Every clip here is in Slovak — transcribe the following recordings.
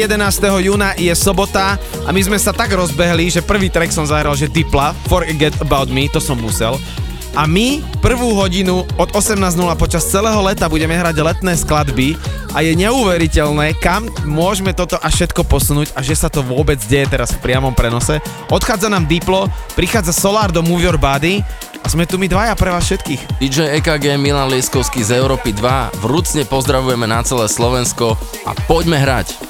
11. júna je sobota a my sme sa tak rozbehli, že prvý track som zahral, že Dipla, Forget About Me, to som musel. A my prvú hodinu od 18.00 počas celého leta budeme hrať letné skladby a je neuveriteľné, kam môžeme toto a všetko posunúť a že sa to vôbec deje teraz v priamom prenose. Odchádza nám Diplo, prichádza Solar do Move Your Body a sme tu my dvaja pre vás všetkých. DJ EKG Milan Lieskovský z Európy 2 vrúcne pozdravujeme na celé Slovensko a poďme hrať.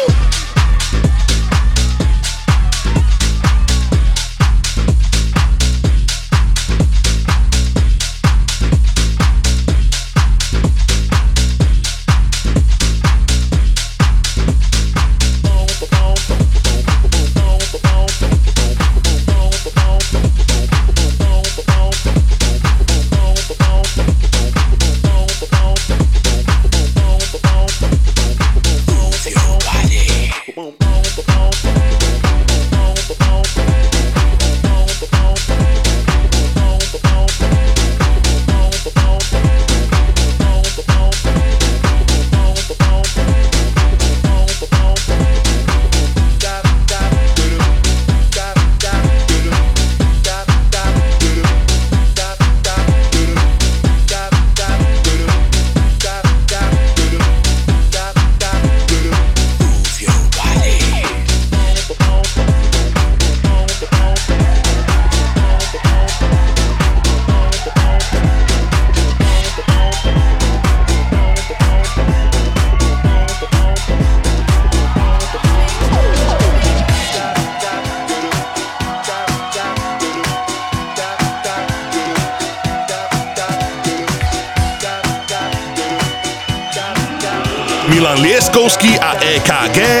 Milan Lieskovský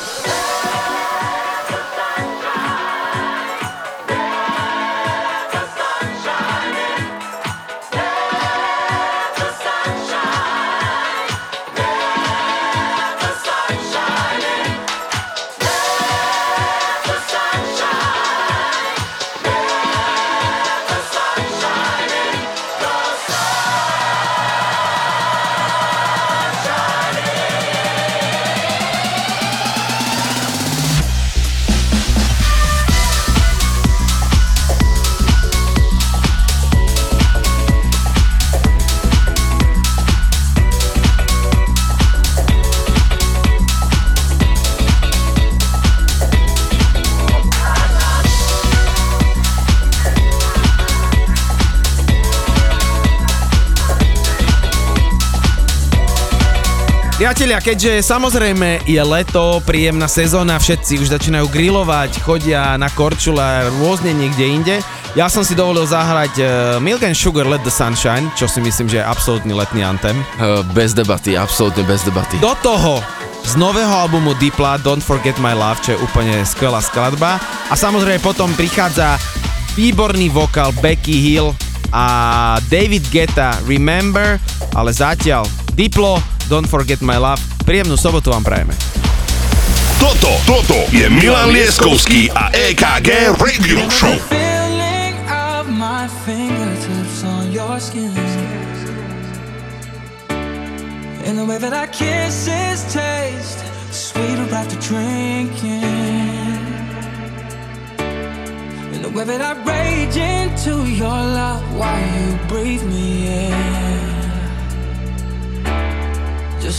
Priatelia, keďže samozrejme je leto, príjemná sezóna, všetci už začínajú grilovať, chodia na korčule rôzne niekde inde, ja som si dovolil zahrať uh, Milk and Sugar Let the Sunshine, čo si myslím, že je absolútny letný antem. Eh, Bez debaty, absolútne bez debaty. Do toho z nového albumu Dipla Don't Forget My Love, čo je úplne skvelá skladba. A samozrejme potom prichádza výborný vokál Becky Hill a David Guetta Remember, ale zatiaľ Diplo Don't Forget My Love. Príjemnú sobotu vám prajeme. Toto, toto je Milan Lieskovský a EKG Radio Show.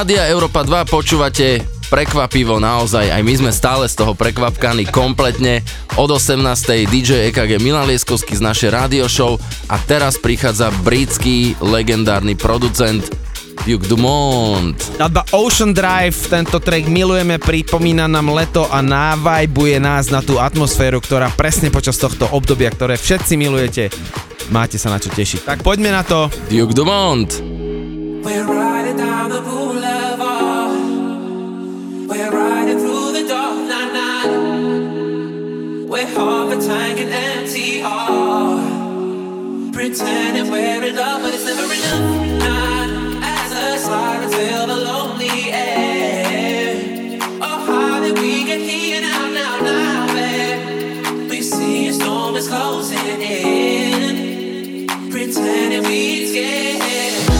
Rádia Európa 2 počúvate prekvapivo naozaj, aj my sme stále z toho prekvapkaní kompletne. Od 18. DJ EKG Milan Lieskovský z našej radio show a teraz prichádza britský legendárny producent Duke Dumont. Skladba Ocean Drive, tento track milujeme, pripomína nám leto a návajbuje nás na tú atmosféru, ktorá presne počas tohto obdobia, ktoré všetci milujete, máte sa na čo tešiť. Tak poďme na to. Duke Dumont. A tank and empty heart. Pretending we're in love, but it's never enough. Night as the sirens fill the lonely air. Oh, how did we get here now, now, now, babe? We see a storm is closing in. Pretending we scared.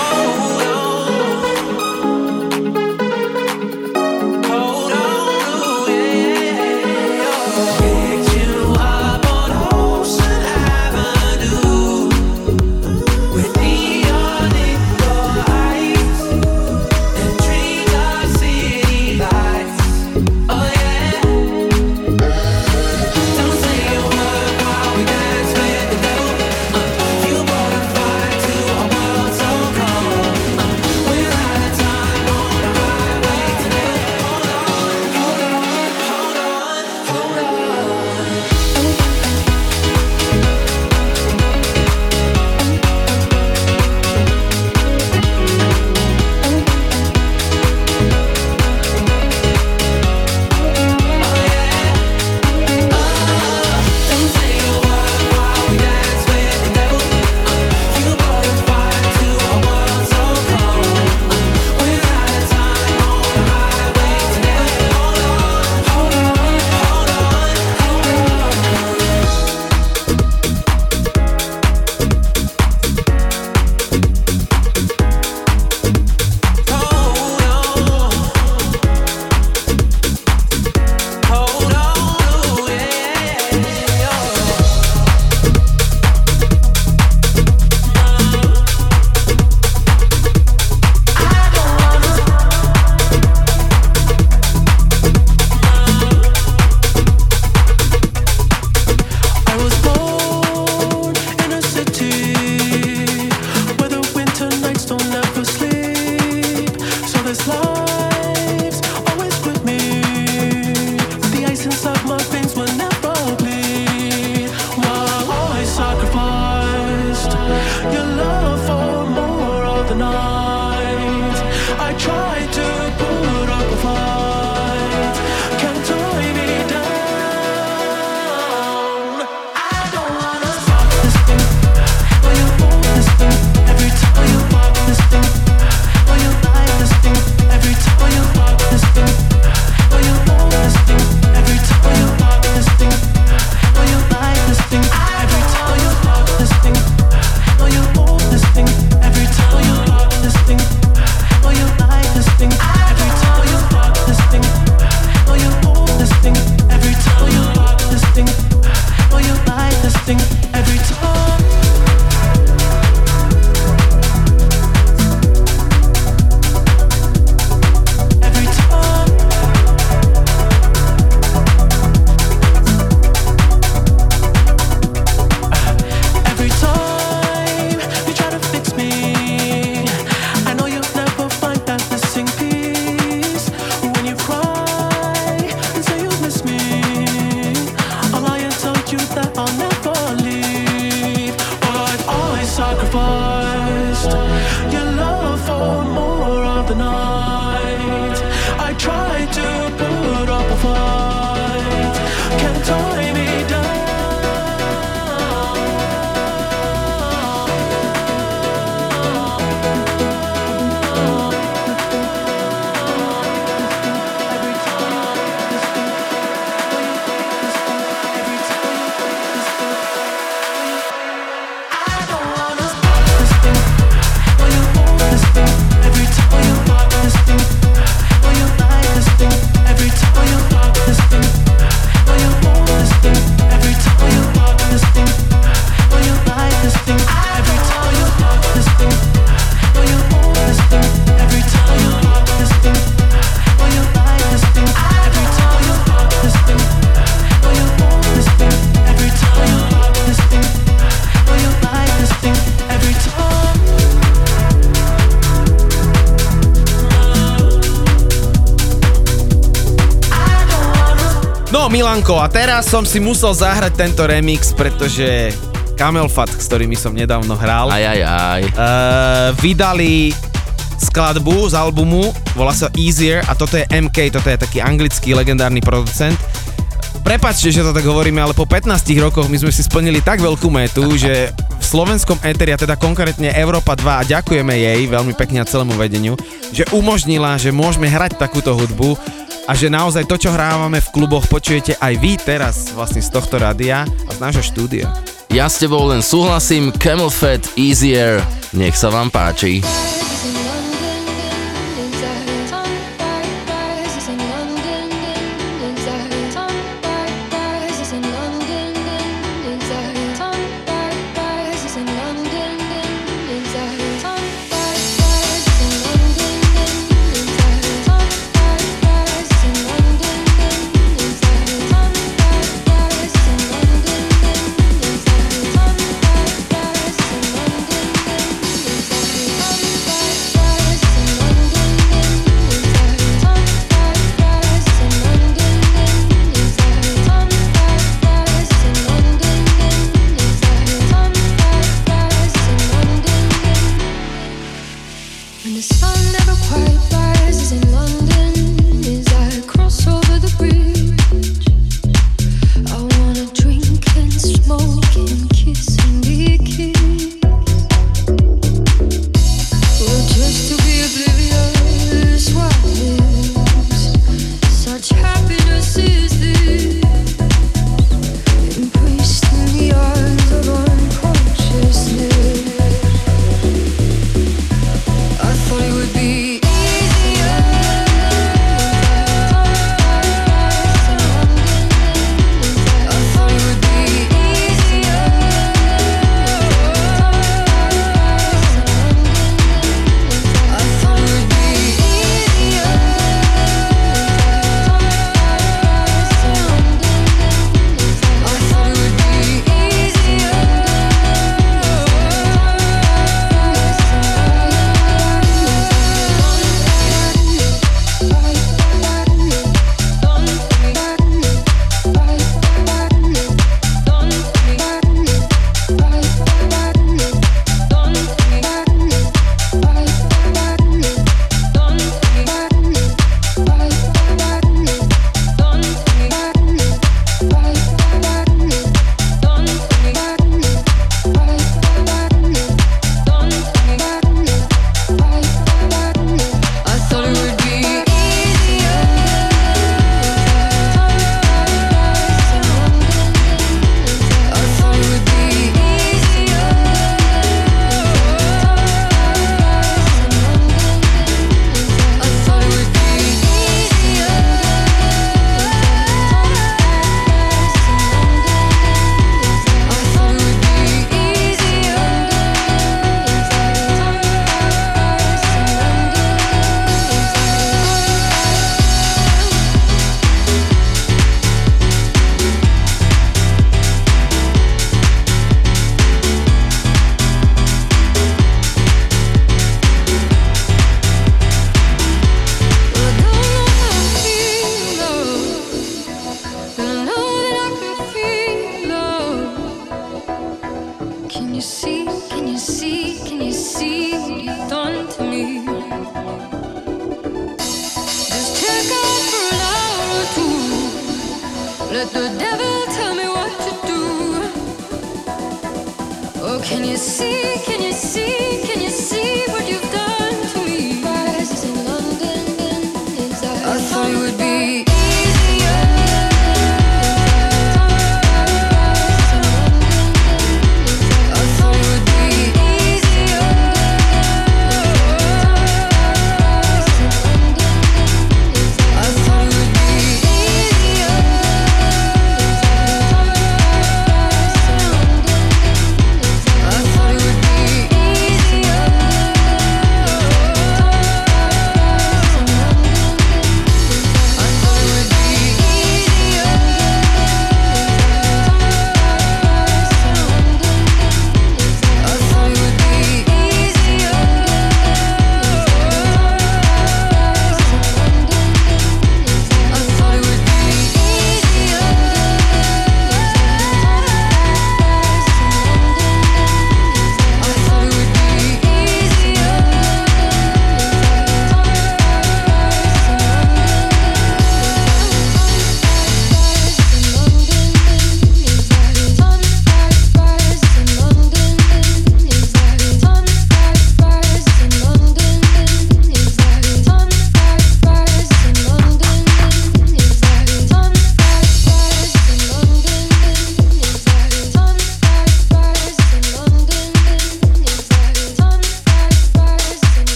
Milanko, a teraz som si musel zahrať tento remix, pretože Camel Fat, s ktorými som nedávno hral, Aj, aj, aj. uh, vydali skladbu z albumu, volá sa Easier a toto je MK, toto je taký anglický legendárny producent. Prepačte, že to tak hovoríme, ale po 15 rokoch my sme si splnili tak veľkú metu, že v slovenskom éteri, a teda konkrétne Európa 2, a ďakujeme jej veľmi pekne a celému vedeniu, že umožnila, že môžeme hrať takúto hudbu a že naozaj to, čo hrávame v kluboch, počujete aj vy teraz vlastne z tohto rádia a z nášho štúdia. Ja s tebou len súhlasím, Camel Fat Easier, nech sa vám páči.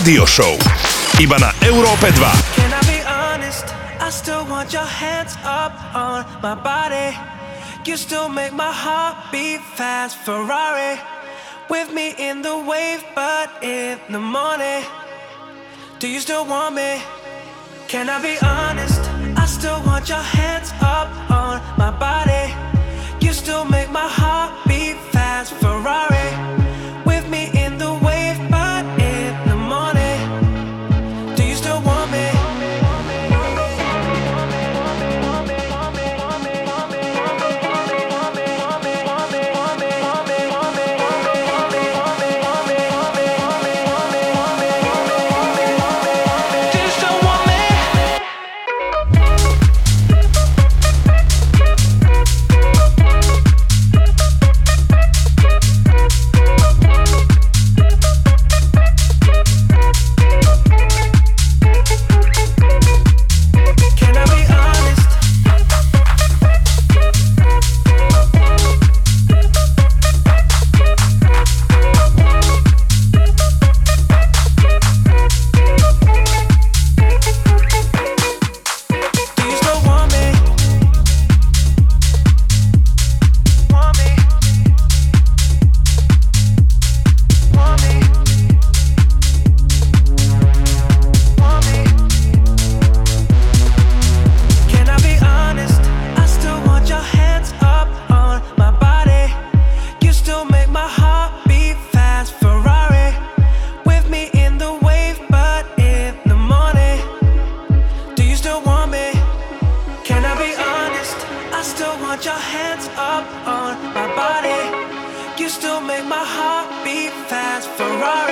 EKG Rádio Show. Ferrari.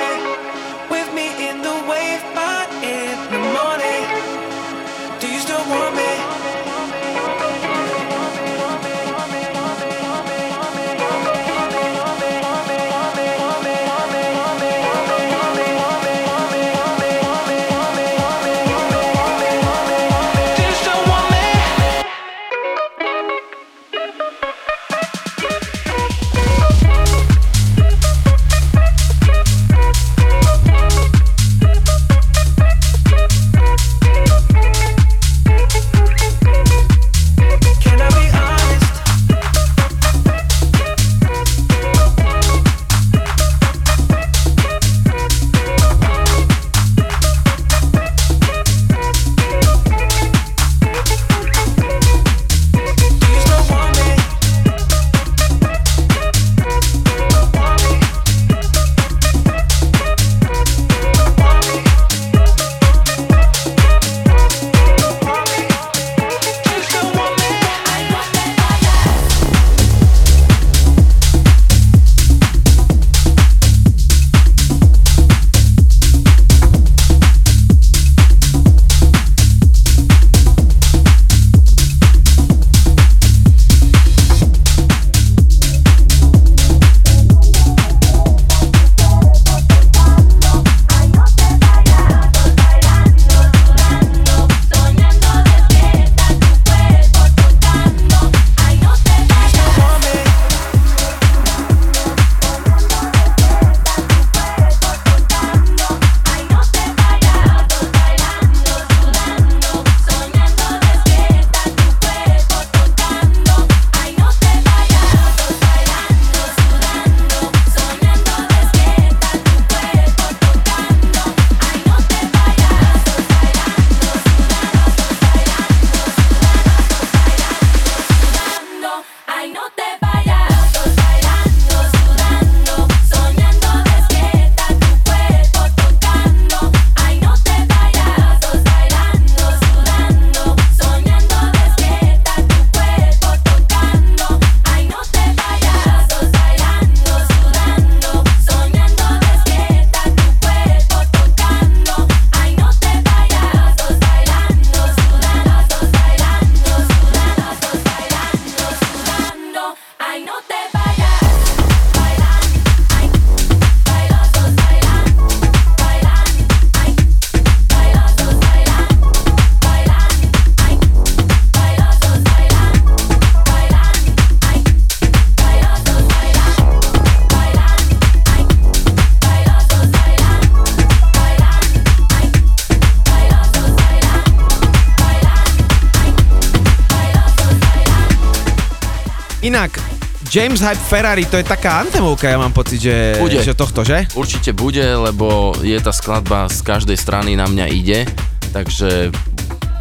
James Hype Ferrari, to je taká antemovka, ja mám pocit, že, Bude. že tohto, že? Určite bude, lebo je tá skladba z každej strany na mňa ide, takže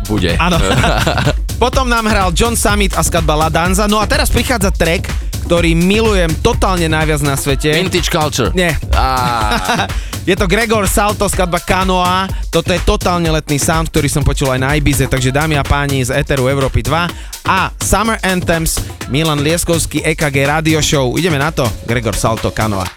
bude. Áno. Potom nám hral John Summit a skladba La Danza. No a teraz prichádza track, ktorý milujem totálne najviac na svete. Vintage Culture. Nie. Je to Gregor Salto, skladba Kanoa. Toto je totálne letný sound, ktorý som počul aj na Ibize, takže dámy a páni z Eteru Európy 2 a Summer Anthems, Milan Lieskovský, EKG Radio Show. Ideme na to, Gregor Salto, Kanoa.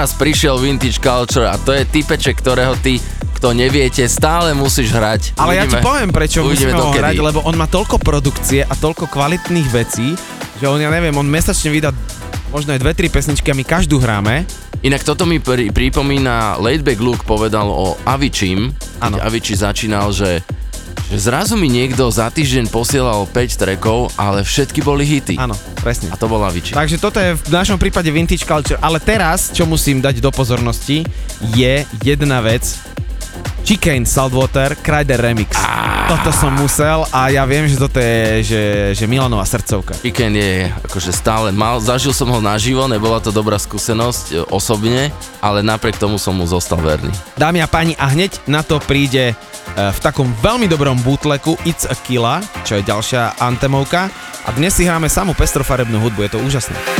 teraz prišiel Vintage Culture a to je typeček, ktorého ty, kto neviete, stále musíš hrať. Ale ja ti Uvidíme- poviem, prečo uvidíme musíme ho hrať, lebo on má toľko produkcie a toľko kvalitných vecí, že on, ja neviem, on mesačne vydá možno aj dve, tri pesničky a my každú hráme. Inak toto mi pri, pripomína Laidback Luke povedal o Avicim, Áno. keď Avicii začínal, že, že zrazu mi niekto za týždeň posielal 5 trackov, ale všetky boli hity. Áno, presne. A to bol Avicii. Takže toto je v našom prípade Vintage Culture, ale teraz, čo musím dať do pozornosti, je jedna vec. Chicane Saltwater, Kryder Remix. Toto som musel a ja viem, že toto je že, že Milanová srdcovka. Weekend je akože stále mal, zažil som ho naživo, nebola to dobrá skúsenosť e, osobne, ale napriek tomu som mu zostal verný. Dámy a páni, a hneď na to príde e, v takom veľmi dobrom bootleku It's a Killa, čo je ďalšia antemovka. A dnes si hráme samú pestrofarebnú hudbu, je to úžasné.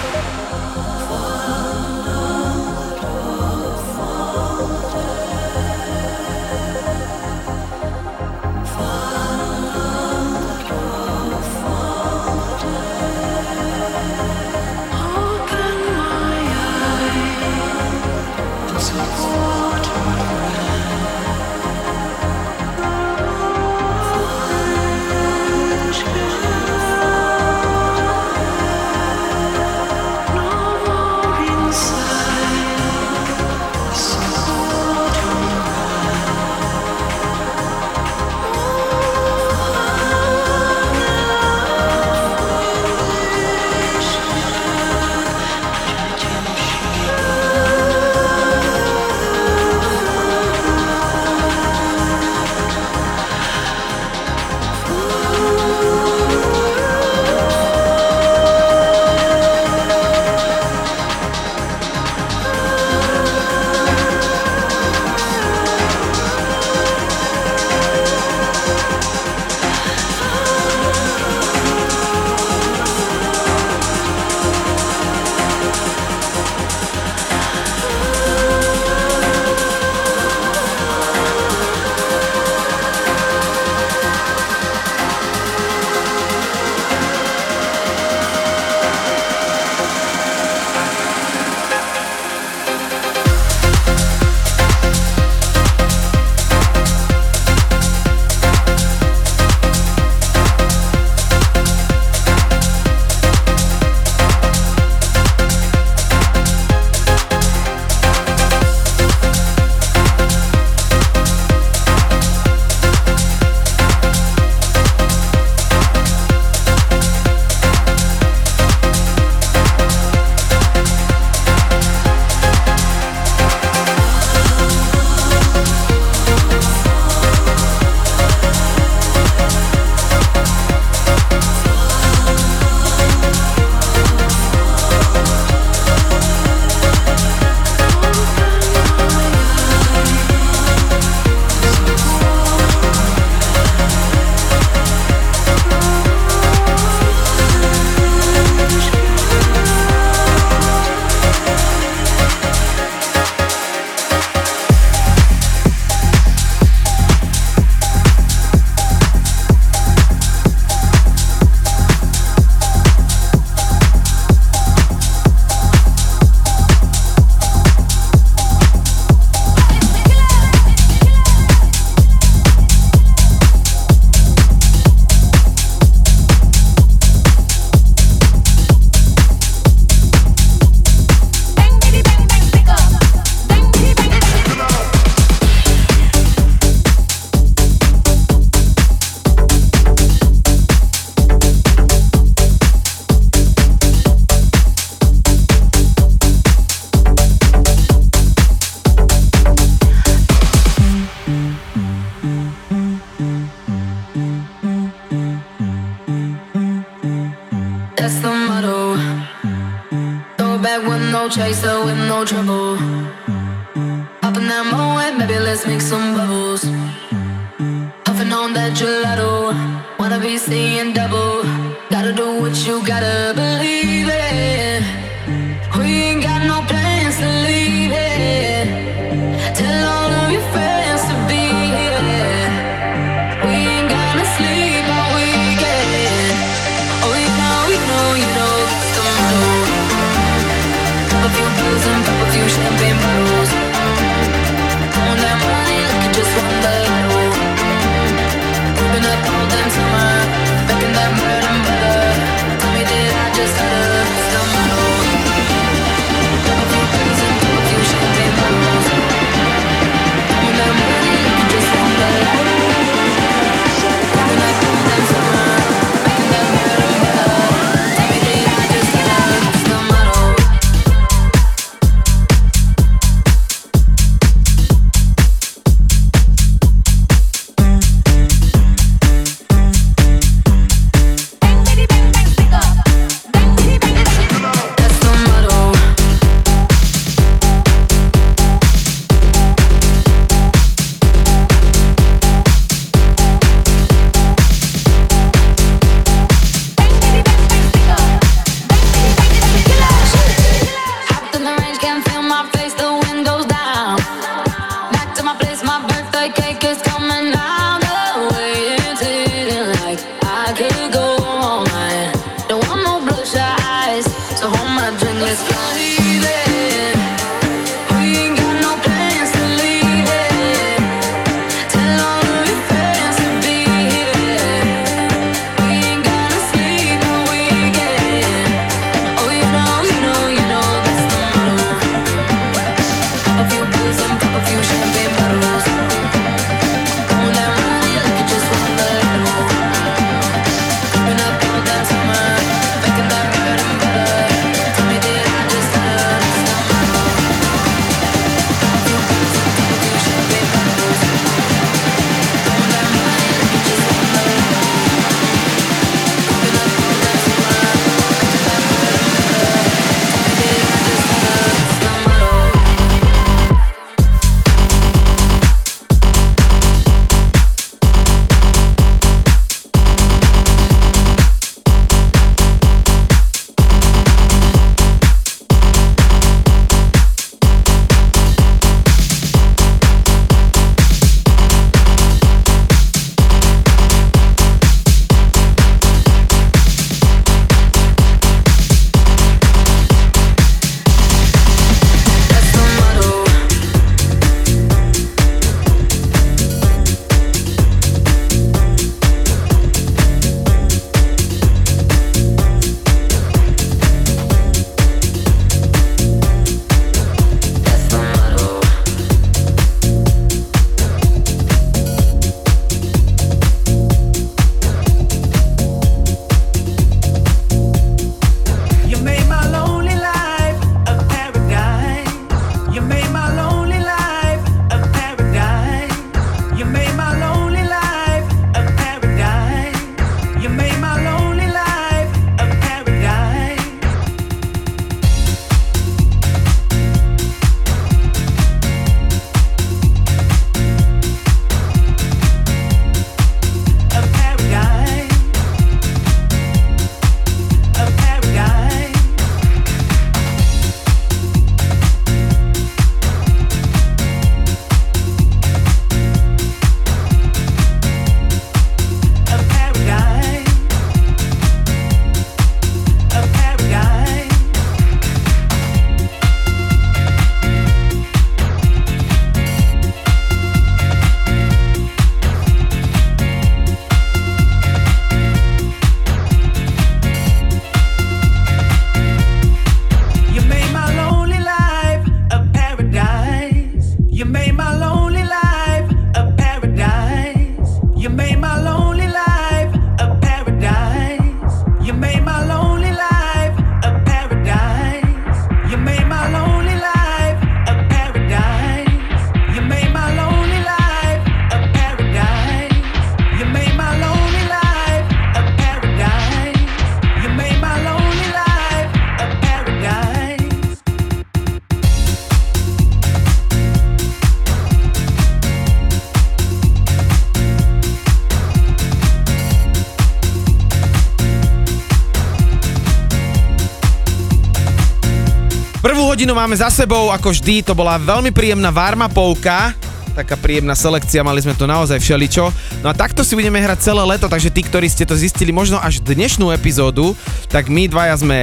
hodinu máme za sebou, ako vždy, to bola veľmi príjemná varmapovka, taká príjemná selekcia, mali sme tu naozaj všeličo. No a takto si budeme hrať celé leto, takže tí, ktorí ste to zistili možno až dnešnú epizódu, tak my dvaja sme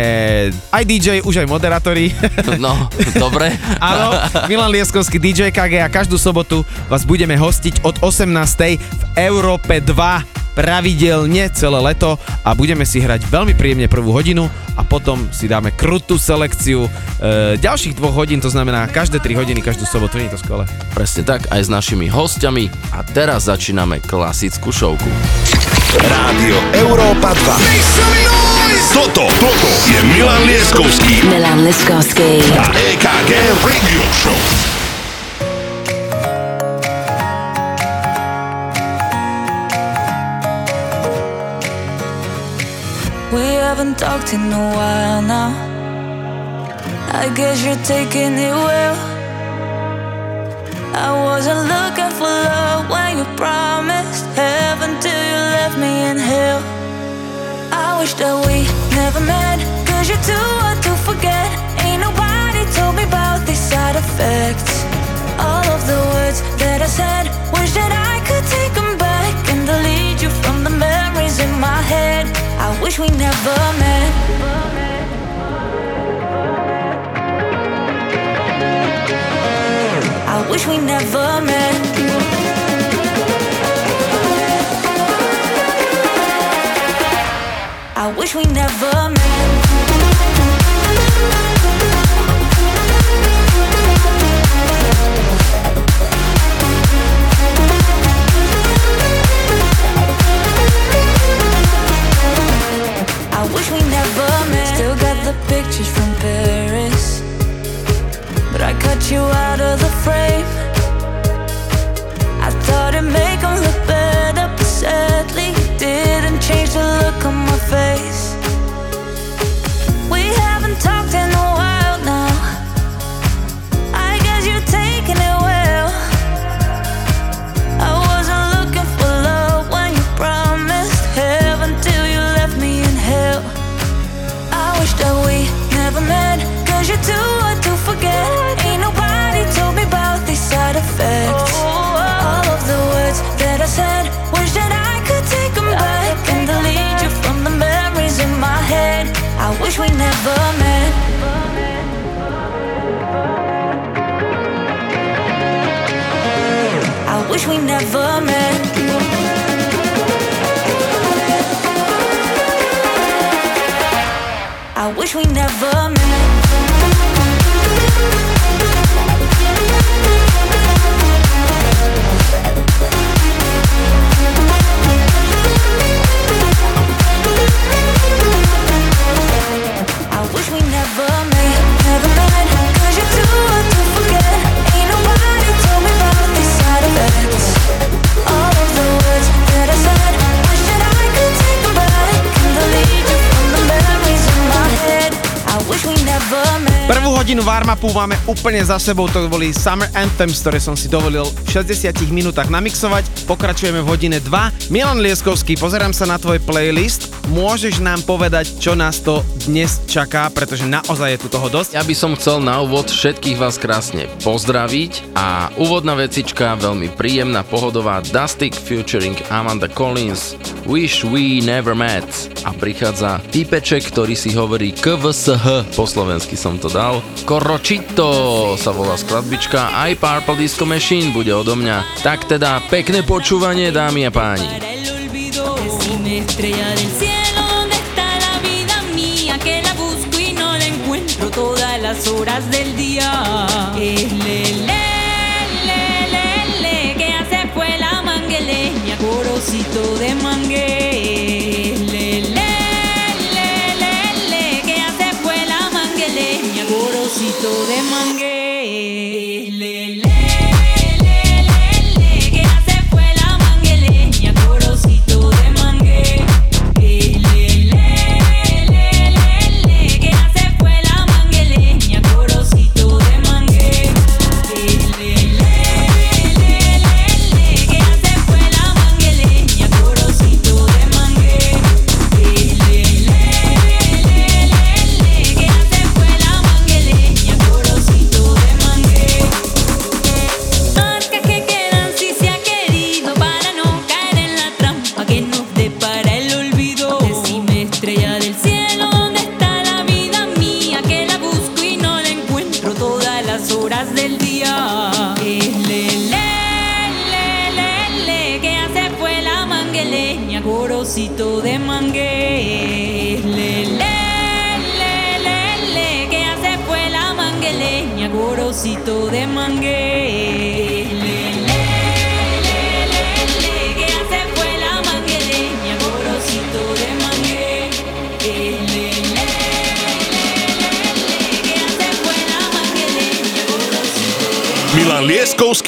aj DJ, už aj moderátori. No, dobre. Áno, Milan Lieskovský DJ KG a každú sobotu vás budeme hostiť od 18. v Európe 2 pravidelne celé leto a budeme si hrať veľmi príjemne prvú hodinu potom si dáme krutú selekciu e, ďalších dvoch hodín, to znamená každé 3 hodiny, každú sobotu, nie je to skvelé. Presne tak, aj s našimi hostiami. A teraz začíname klasickú šovku. Rádio Európa 2. Toto, toto je Milan Lieskovský Milan Liskovský. a EKG Radio Show. Haven't talked in a while now. I guess you're taking it well. I wasn't looking for love when you promised heaven till you left me in hell. I wish that we never met, cause you're too hard to forget. Ain't nobody told me about these side effects. All of the words that I said, wish that I could take them back and delete you from the memories in my head. Wish we never met. I wish we never met. I wish we never met. From Paris, but I cut you out of the frame. Hodinu warm-upu máme úplne za sebou, to boli Summer Anthems, ktoré som si dovolil v 60 minútach namixovať. Pokračujeme v hodine 2. Milan Lieskovský, pozerám sa na tvoj playlist. Môžeš nám povedať, čo nás to dnes čaká, pretože naozaj je tu toho dosť. Ja by som chcel na úvod všetkých vás krásne pozdraviť a úvodná vecička, veľmi príjemná, pohodová Dustic featuring Amanda Collins Wish We Never Met a prichádza týpeček, ktorý si hovorí KVSH, po slovensky som to dal. Koročito sa volá skladbička, aj Purple Disco Machine bude odo mňa. Tak teda pekné počúvanie, dámy a páni. estrella del cielo, las horas del día.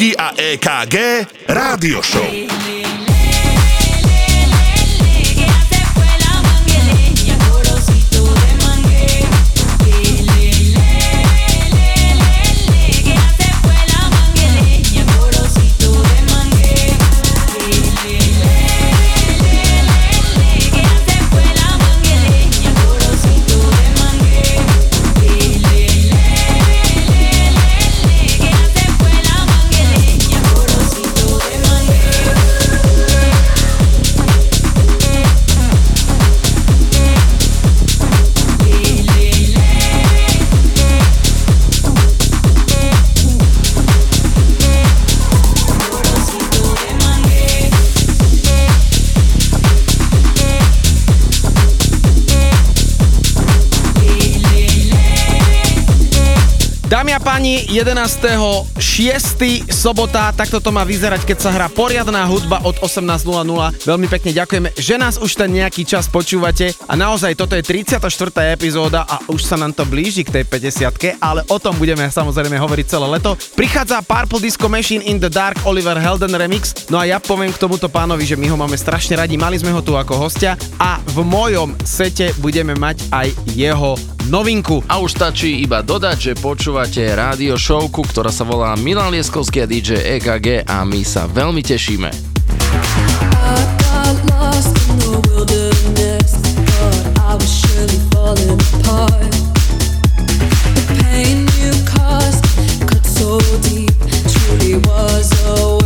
Lieskovský a EKG Rádio Show. Dámy a páni, 11.6. sobota, takto to má vyzerať, keď sa hrá poriadná hudba od 18.00. Veľmi pekne ďakujeme, že nás už ten nejaký čas počúvate a naozaj toto je 34. epizóda a už sa nám to blíži k tej 50 ale o tom budeme samozrejme hovoriť celé leto. Prichádza Purple Disco Machine in the Dark Oliver Helden remix, no a ja poviem k tomuto pánovi, že my ho máme strašne radi, mali sme ho tu ako hostia a v mojom sete budeme mať aj jeho novinku. A už stačí iba dodať, že počúvate rádio showku, ktorá sa volá Milan Lieskovský a DJ EKG a my sa veľmi tešíme. was a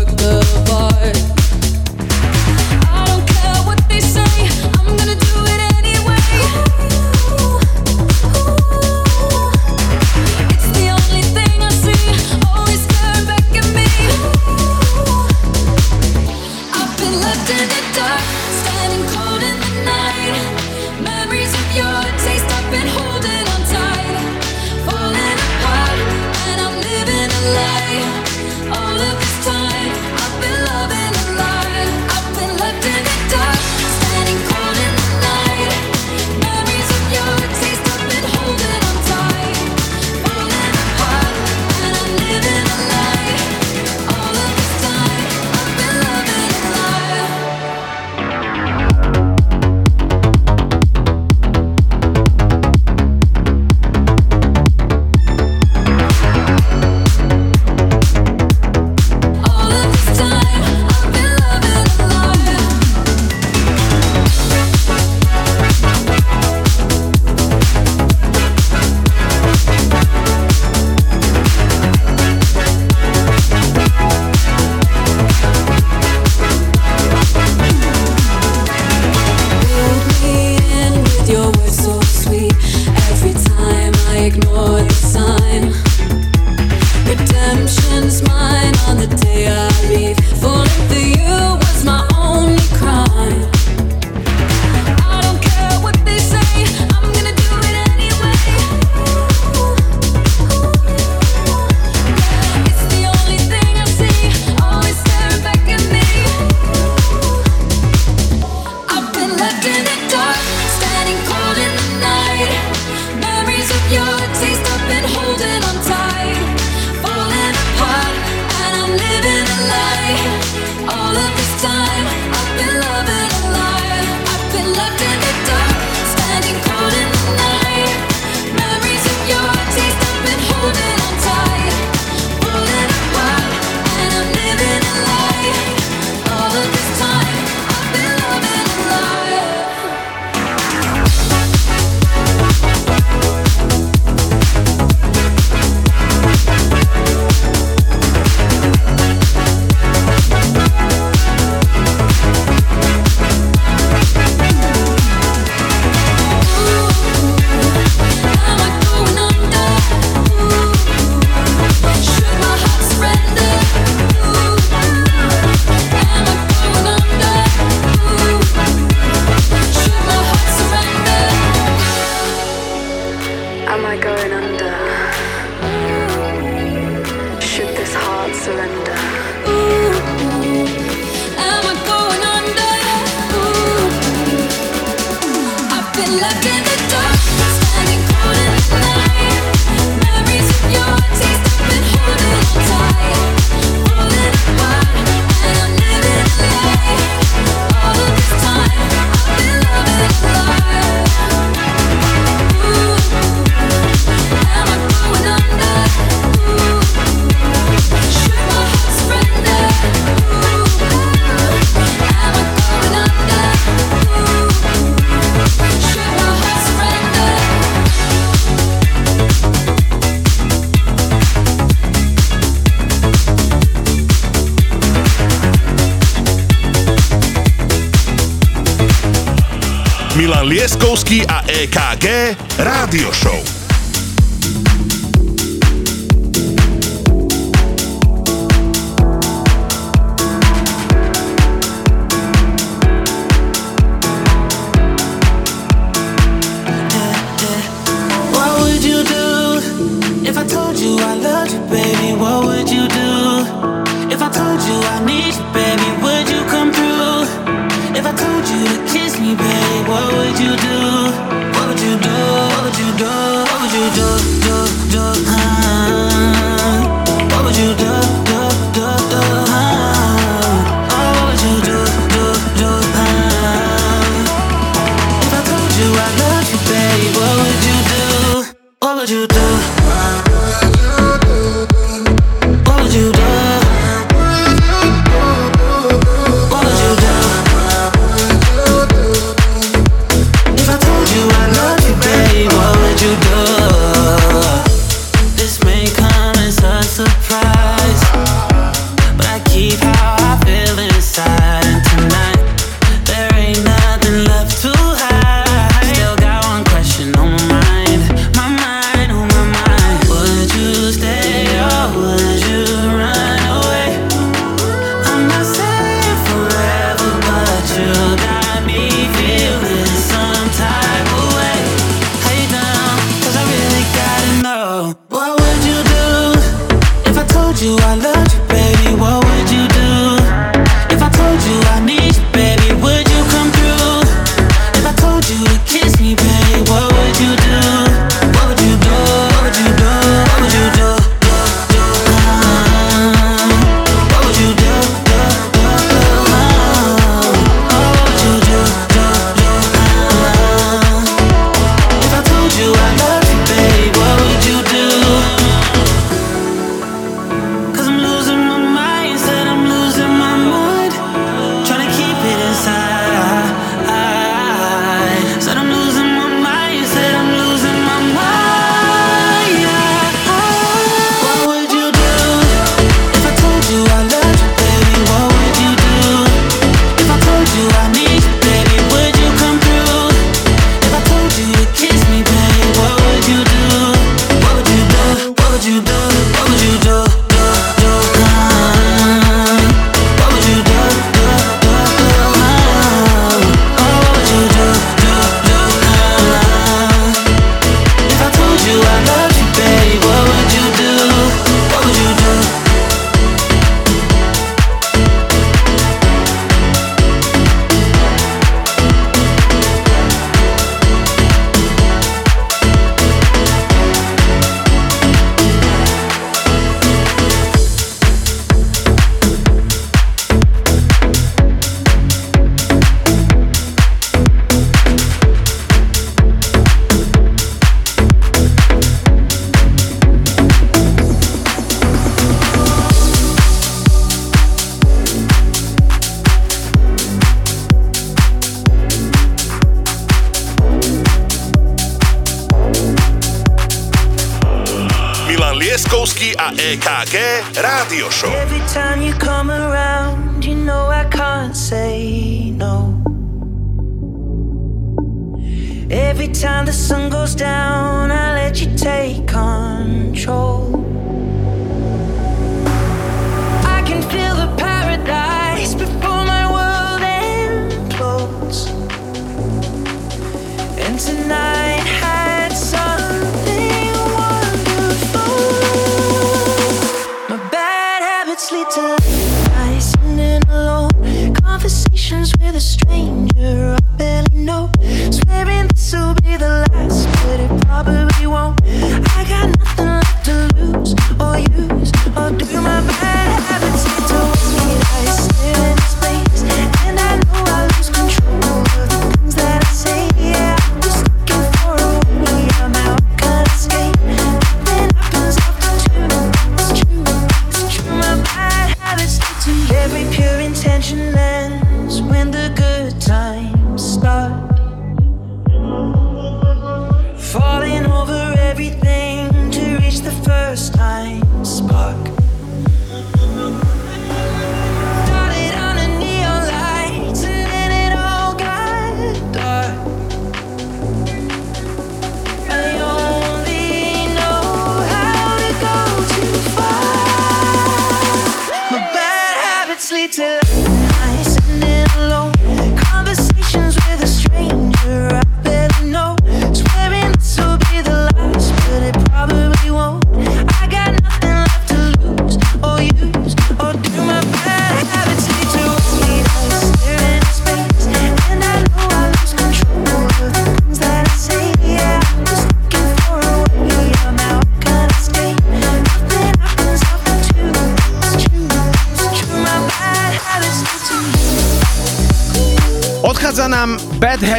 Rádio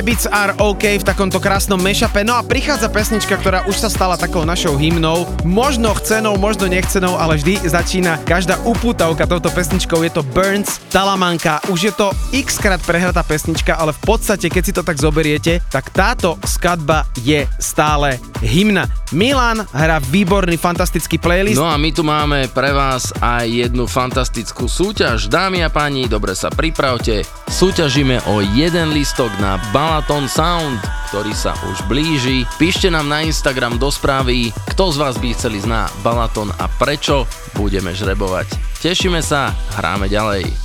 Bad Habits Are OK v takomto krásnom mashupe, no a prichádza pesnička, ktorá už sa stala takou našou hymnou. Možno chcenou, možno nechcenou, ale vždy začína každá upútavka touto pesničkou. Je to Burns, Talamanka. Už je to x krát prehratá pesnička, ale v podstate, keď si to tak zoberiete, tak táto skladba je stále hymna. Milan hrá výborný, fantastický playlist. No a my tu máme pre vás aj jednu fantastickú súťaž. Dámy a páni, dobre sa pripravte. Súťažíme o jeden listok na Balaton Sound, ktorý sa už blíži. Píšte nám na Instagram do správy, kto z vás by chceli na Balaton a prečo. Budeme žrebovať. Tešíme sa, hráme ďalej.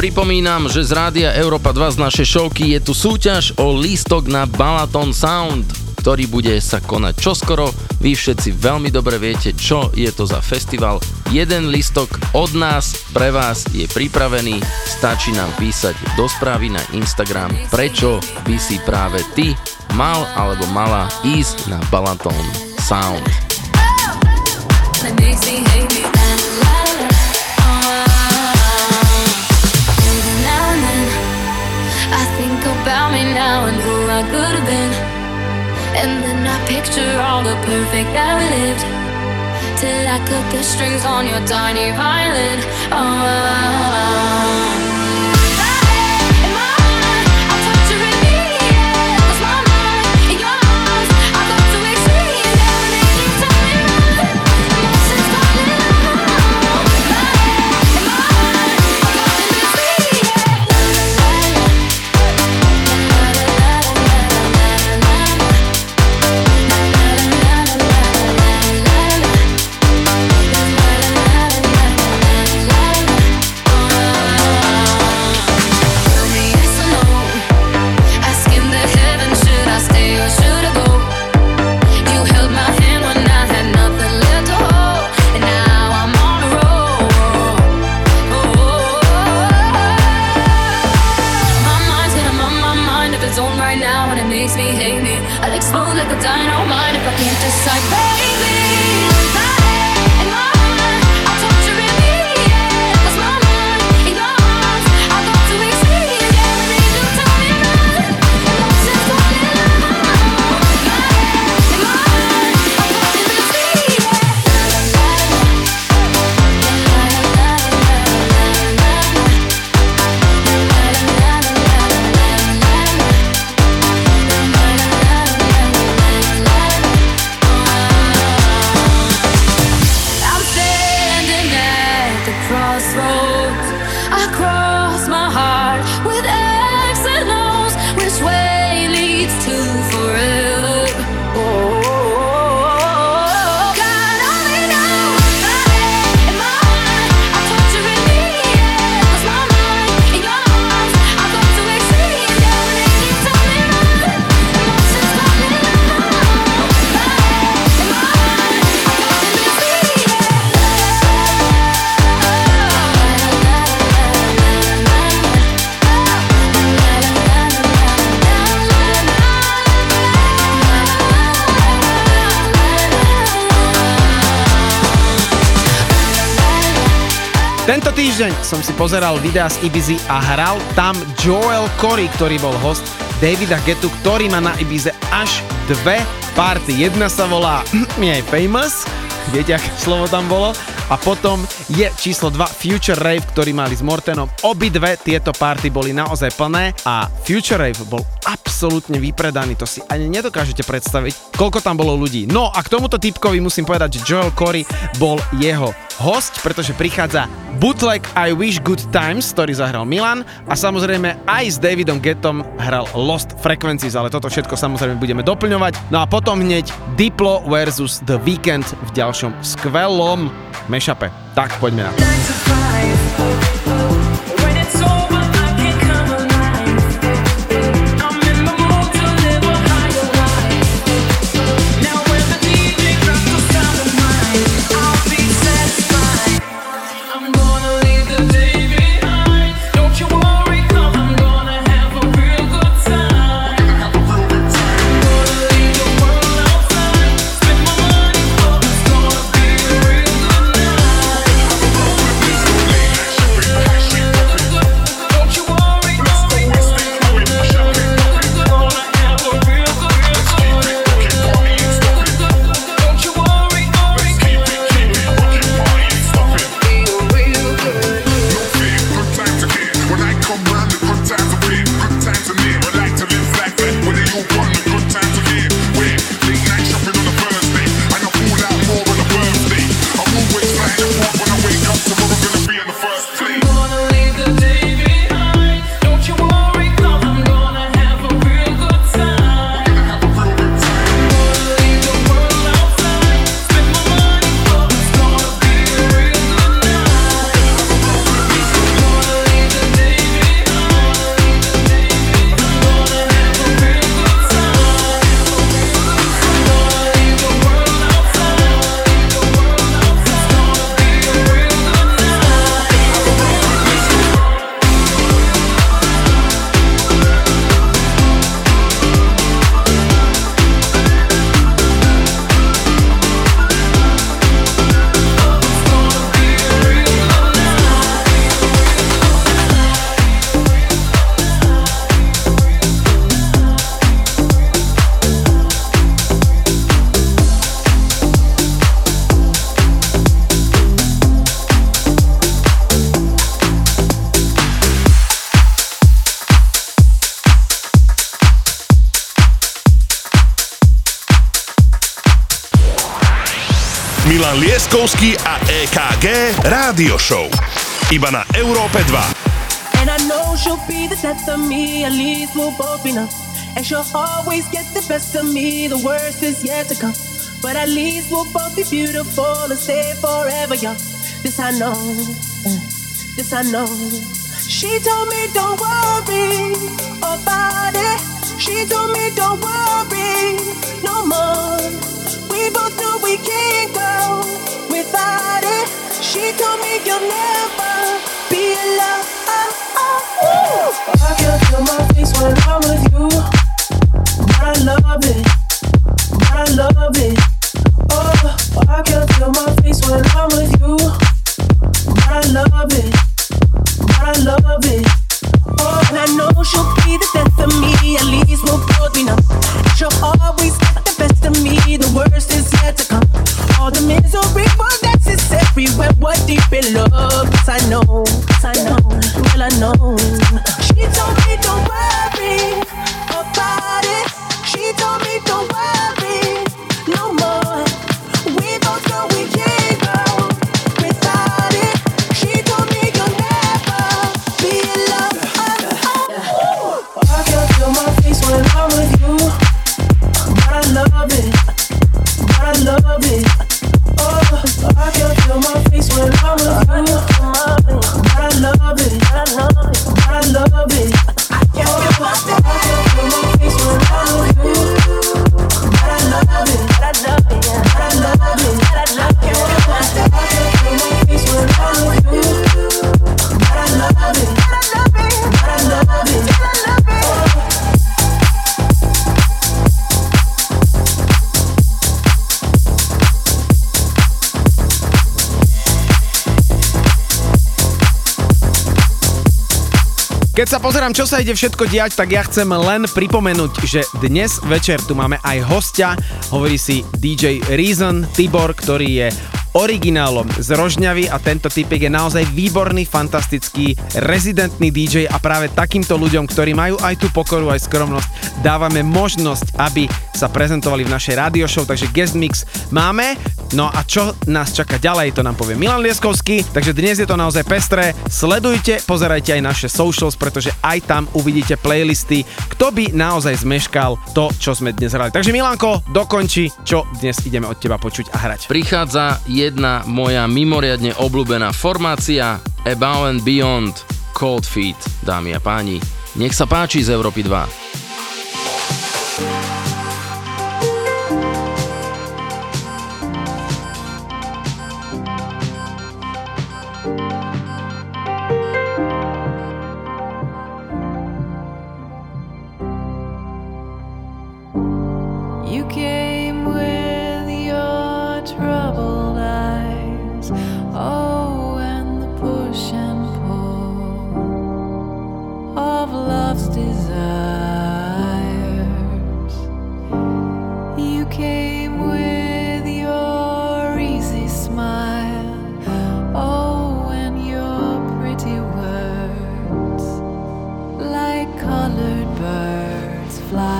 Pripomínam, že z Rádia Európa 2 z našej šovky je tu súťaž o lístok na Balaton Sound, ktorý bude sa konať čoskoro. Vy všetci veľmi dobre viete, čo je to za festival. Jeden listok od nás pre vás je pripravený. Stačí nám písať do správy na Instagram, prečo by si práve ty mal alebo mala ísť na Balaton Sound. That I could have been. And then I picture all the perfect that we lived. Till I cut the strings on your tiny violin. Oh. Pozeral videa z Ibizy a hral tam Joel Corey, ktorý bol host Davida Getu, ktorý má na Ibize až dve party. Jedna sa volá je Famous, viete, aké slovo tam bolo, a potom je číslo 2 Future Rave, ktorý mali s Mortenom. Obidve tieto party boli naozaj plné a Future Rave bol absolútne vypredaný, to si ani nedokážete predstaviť, koľko tam bolo ľudí. No a k tomuto typkovi musím povedať, že Joel Corey bol jeho host, pretože prichádza bootleg I Wish Good Times, ktorý zahral Milan a samozrejme aj s Davidom Gettom hral Lost Frequencies, ale toto všetko samozrejme budeme doplňovať. No a potom hneď Diplo versus The Weeknd v ďalšom skvelom mashupe. Tak poďme na to. Milan Lieskovský a EKG Rádio Show. Iba na Európe 2. And I know she'll be the death of me, at least we'll both be numb. And she'll always get the best of me, the worst is yet to come. But at least we'll both be beautiful and stay forever young. This I know, this I know. She told me don't worry about it. She told me don't worry no more. We both know we can't go told me you'll never be alone. Pozerám, čo sa ide všetko diať, tak ja chcem len pripomenúť, že dnes večer tu máme aj hostia, hovorí si DJ Reason Tibor, ktorý je originálom z Rožňavy a tento typek je naozaj výborný, fantastický, rezidentný DJ a práve takýmto ľuďom, ktorí majú aj tú pokoru, aj skromnosť, dávame možnosť, aby sa prezentovali v našej radio show, takže guest mix máme. No a čo nás čaká ďalej, to nám povie Milan Lieskovský, takže dnes je to naozaj pestré. Sledujte, pozerajte aj naše socials, pretože aj tam uvidíte playlisty, kto by naozaj zmeškal to, čo sme dnes hrali. Takže Milanko, dokonči, čo dnes ideme od teba počuť a hrať. Prichádza jedna moja mimoriadne obľúbená formácia Above and Beyond Cold Feet, dámy a páni. Nech sa páči z Európy 2. fly.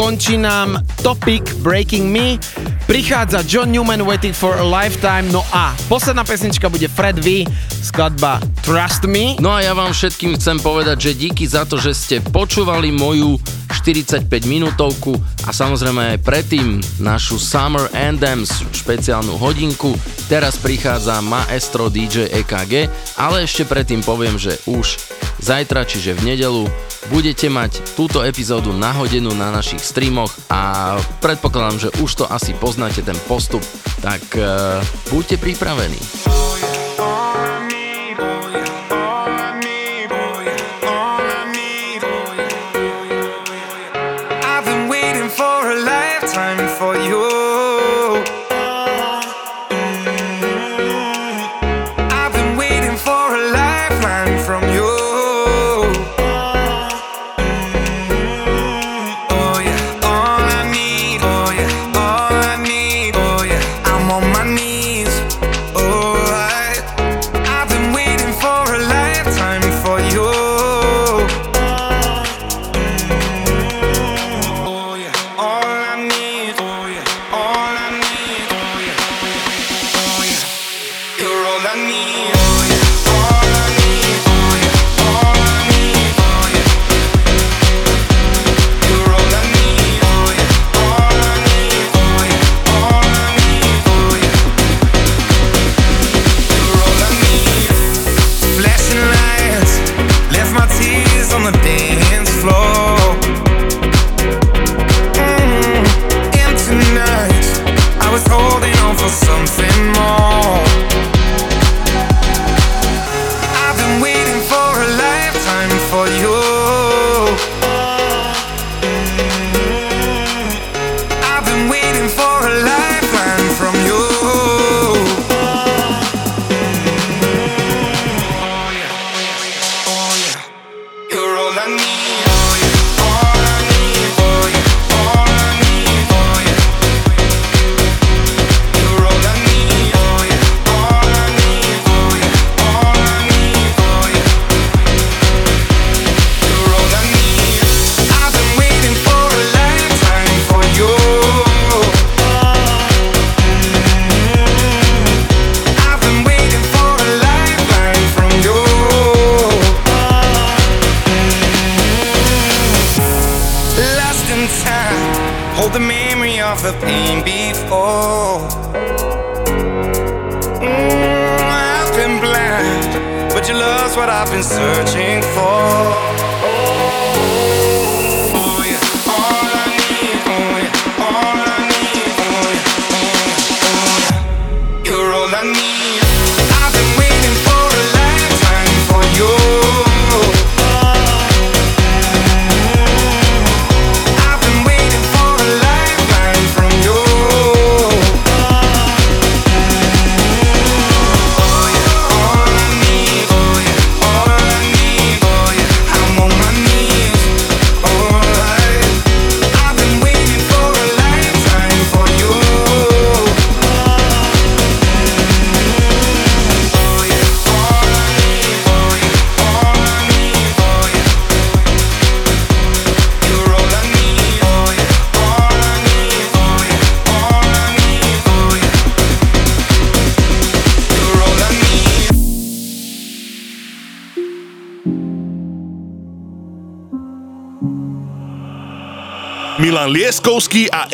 končí nám Topic Breaking Me. Prichádza John Newman Waiting for a Lifetime. No a posledná pesnička bude Fred V, skladba Trust Me. No a ja vám všetkým chcem povedať, že díky za to, že ste počúvali moju 45 minútovku a samozrejme aj predtým našu Summer Anthems špeciálnu hodinku. Teraz prichádza maestro DJ EKG, ale ešte predtým poviem, že už zajtra, čiže v nedelu budete mať túto epizódu nahodenú na našich streamoch a predpokladám, že už to asi poznáte ten postup, tak e, buďte pripravení.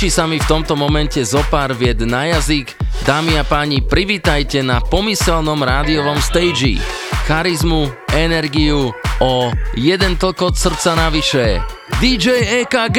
Páči sa mi v tomto momente zopár vied na jazyk. Dámy a páni, privítajte na pomyselnom rádiovom stage. Charizmu, energiu, o jeden toľko od srdca navyše. DJ EKG!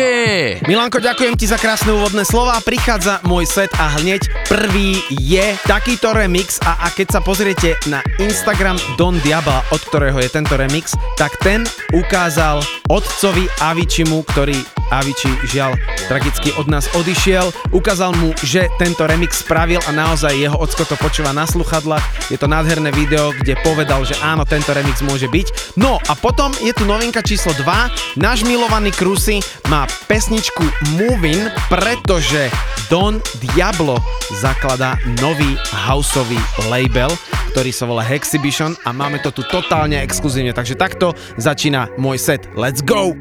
Milanko, ďakujem ti za krásne úvodné slova. Prichádza môj set a hneď prvý je takýto remix a, a keď sa pozriete na Instagram Don Diabla, od ktorého je tento remix, tak ten ukázal otcovi Avičimu, ktorý Avicii žiaľ tragicky od nás odišiel. Ukázal mu, že tento remix spravil a naozaj jeho ocko to počúva na sluchadlách. Je to nádherné video, kde povedal, že áno, tento remix môže byť. No a potom je tu novinka číslo 2. Náš milovaný Krusy má pesničku Movin, pretože Don Diablo zakladá nový houseový label, ktorý sa volá Hexibition a máme to tu totálne exkluzívne. Takže takto začína môj set. Let's go!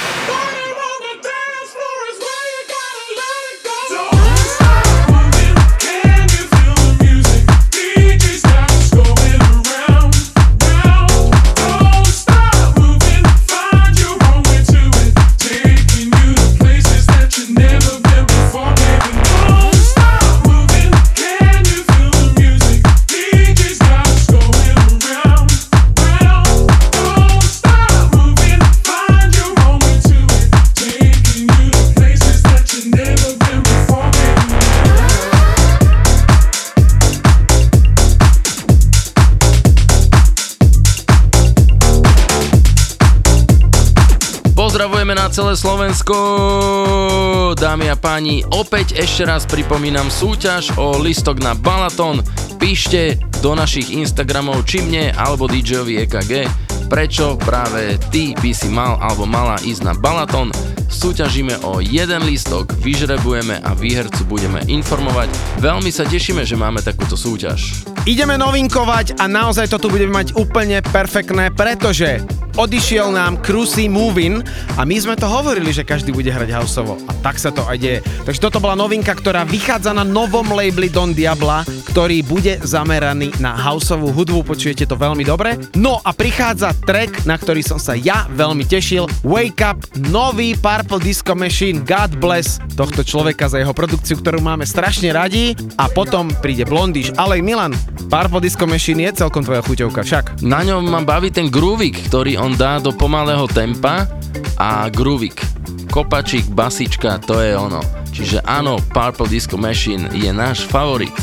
Slovensko, dámy a páni. Opäť ešte raz pripomínam súťaž o listok na Balaton. Píšte do našich Instagramov či mne alebo DJovi EKG, prečo práve ty by si mal alebo mala ísť na Balaton. Súťažíme o jeden listok, vyžrebujeme a výhercu budeme informovať. Veľmi sa tešíme, že máme takúto súťaž. Ideme novinkovať a naozaj to tu budeme mať úplne perfektné, pretože odišiel nám Cruisy Movin a my sme to hovorili, že každý bude hrať houseovo a tak sa to aj deje. Takže toto bola novinka, ktorá vychádza na novom labeli Don Diabla, ktorý bude zameraný na houseovú hudbu, počujete to veľmi dobre. No a prichádza track, na ktorý som sa ja veľmi tešil, Wake Up, nový Purple Disco Machine, God Bless tohto človeka za jeho produkciu, ktorú máme strašne radi a potom príde Blondish, ale Milan, Purple Disco Machine je celkom tvoja chuťovka však. Na ňom ma baví ten groovik, ktorý on dá do pomalého tempa a groovik. Kopačík, basička, to je ono. Čiže áno, Purple Disco Machine je náš favorit.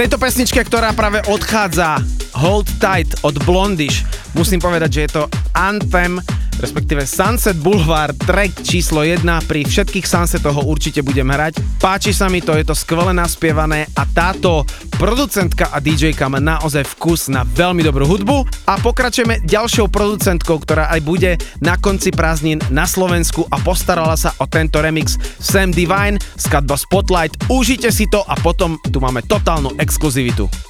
Tejto pesničke, ktorá práve odchádza Hold Tight od Blondish, musím povedať, že je to Anthem, respektíve Sunset Boulevard, track číslo 1. Pri všetkých Sunsetoch ho určite budem hrať. Páči sa mi to, je to skvele naspievané a táto producentka a DJka má naozaj vkus na veľmi dobrú hudbu a pokračujeme ďalšou producentkou, ktorá aj bude na konci prázdnin na Slovensku a postarala sa o tento remix Sam Divine, skladba Spotlight. Užite si to potom tu máme totálnu exkluzivitu.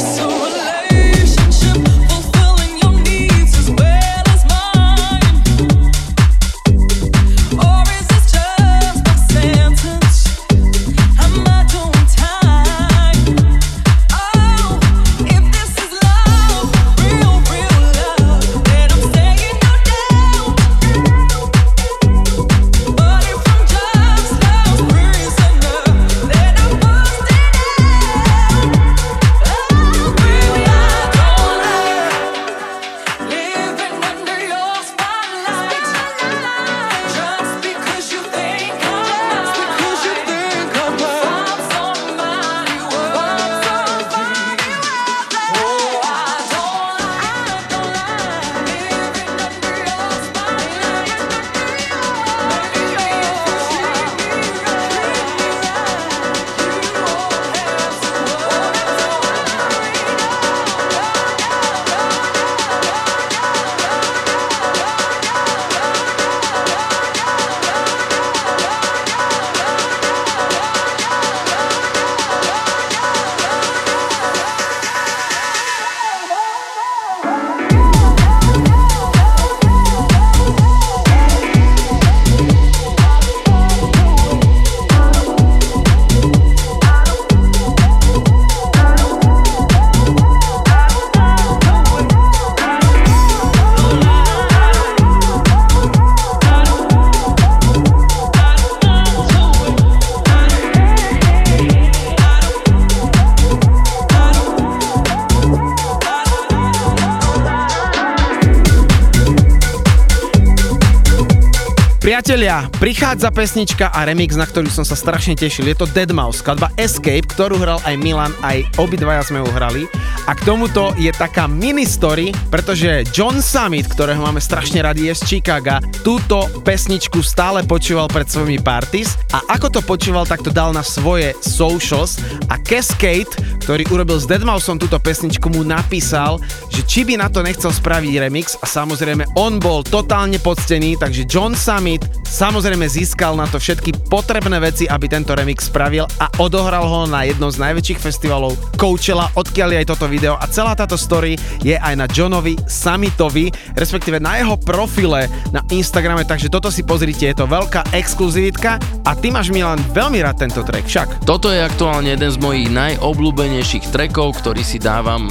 Prichádza pesnička a remix, na ktorý som sa strašne tešil. Je to Deadmau5, skladba Escape, ktorú hral aj Milan, aj obidvaja sme ju hrali. A k tomuto je taká mini story, pretože John Summit, ktorého máme strašne radi, je z Chicaga, túto pesničku stále počúval pred svojimi parties a ako to počúval, tak to dal na svoje socials a Cascade, ktorý urobil s Deadmau5 túto pesničku, mu napísal, že či by na to nechcel spraviť remix a samozrejme on bol totálne poctený, takže John Summit samozrejme získal na to všetky potrebné veci, aby tento remix spravil a odohral ho na jednom z najväčších festivalov Coachella, odkiaľ je aj toto video a celá táto story je aj na Johnovi Summitovi, respektíve na jeho profile na Instagrame, takže toto si pozrite, je to veľká exkluzivitka a ty máš Milan veľmi rád tento track, však. Toto je aktuálne jeden z mojich najobľúbenejších trackov, ktorý si dávam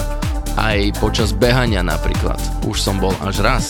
aj počas behania napríklad. Už som bol až raz.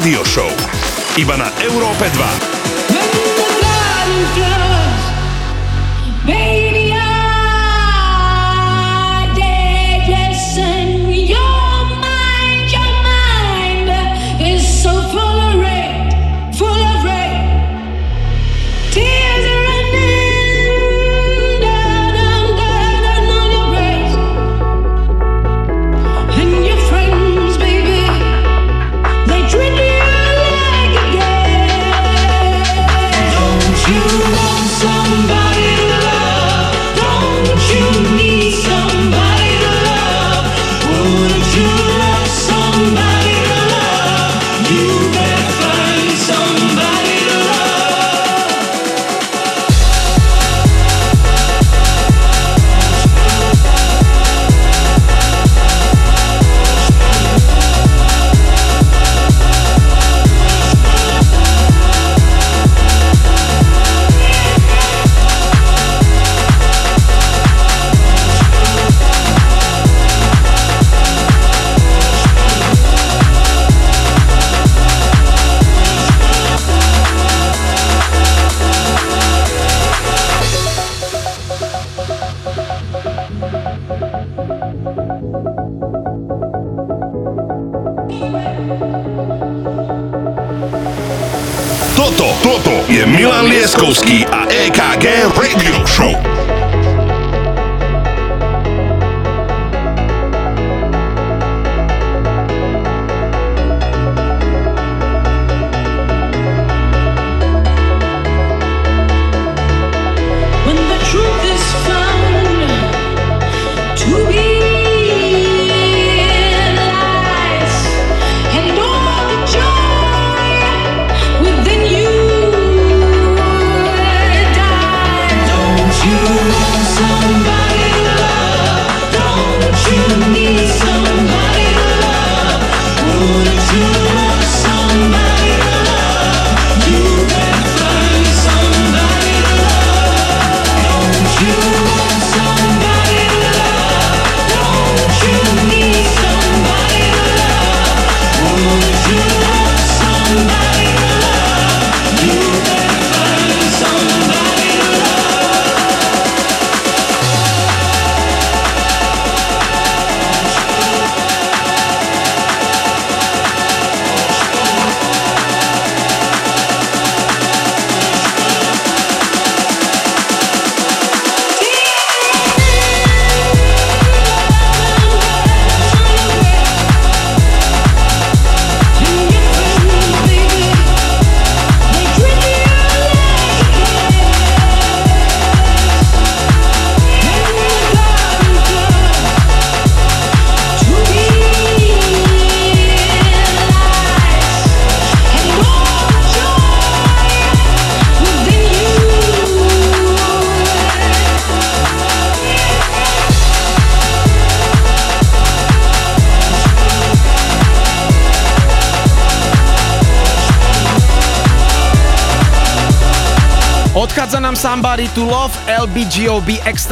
EKG Rádio Show.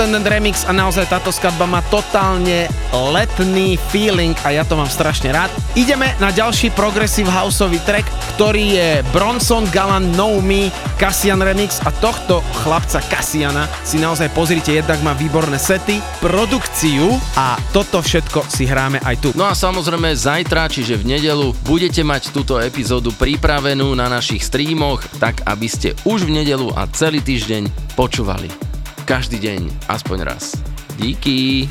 Extended Remix a naozaj táto skladba má totálne letný feeling a ja to mám strašne rád. Ideme na ďalší progressive houseový track, ktorý je Bronson Galan Know Me Cassian Remix a tohto chlapca Cassiana si naozaj pozrite, jednak má výborné sety, produkciu a toto všetko si hráme aj tu. No a samozrejme zajtra, čiže v nedelu, budete mať túto epizódu pripravenú na našich streamoch, tak aby ste už v nedelu a celý týždeň počúvali. Každý deň, aspoň raz. Díky.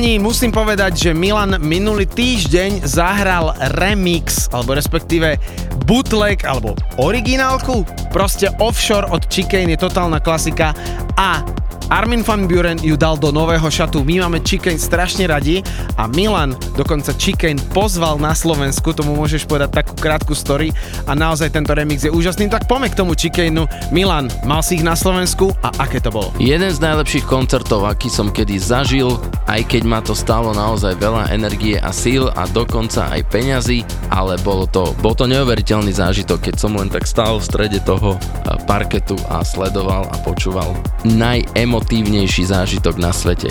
Páni, musím povedať, že Milan minulý týždeň zahral remix, alebo respektíve bootleg, alebo originálku. Proste Offshore od Chicane je totálna klasika a Armin van Buren ju dal do nového šatu. My máme Chicane strašne radi a Milan dokonca Chicane pozval na Slovensku, tomu môžeš povedať takú krátku story a naozaj tento remix je úžasný. Tak poďme k tomu Chicaneu. Milan, mal si ich na Slovensku a aké to bolo? Jeden z najlepších koncertov, aký som kedy zažil, aj keď ma to stálo naozaj veľa energie a síl a dokonca aj peňazí, ale bolo to, bol to neuveriteľný zážitok, keď som len tak stál v strede toho parketu a sledoval a počúval najemotívnejší zážitok na svete.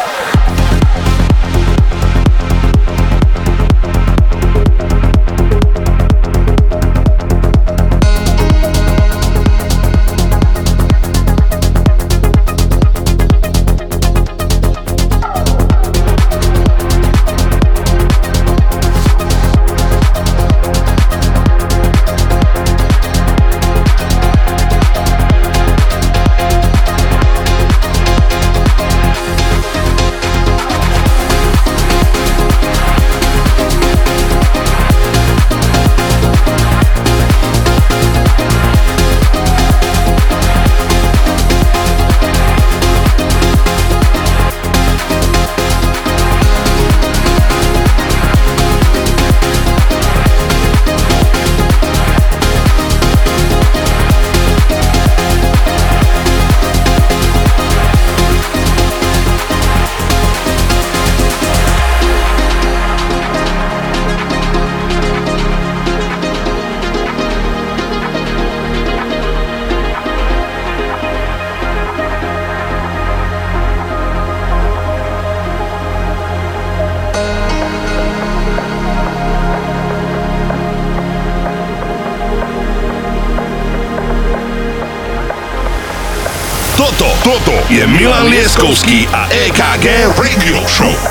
Laskovský a EKG Radio Show.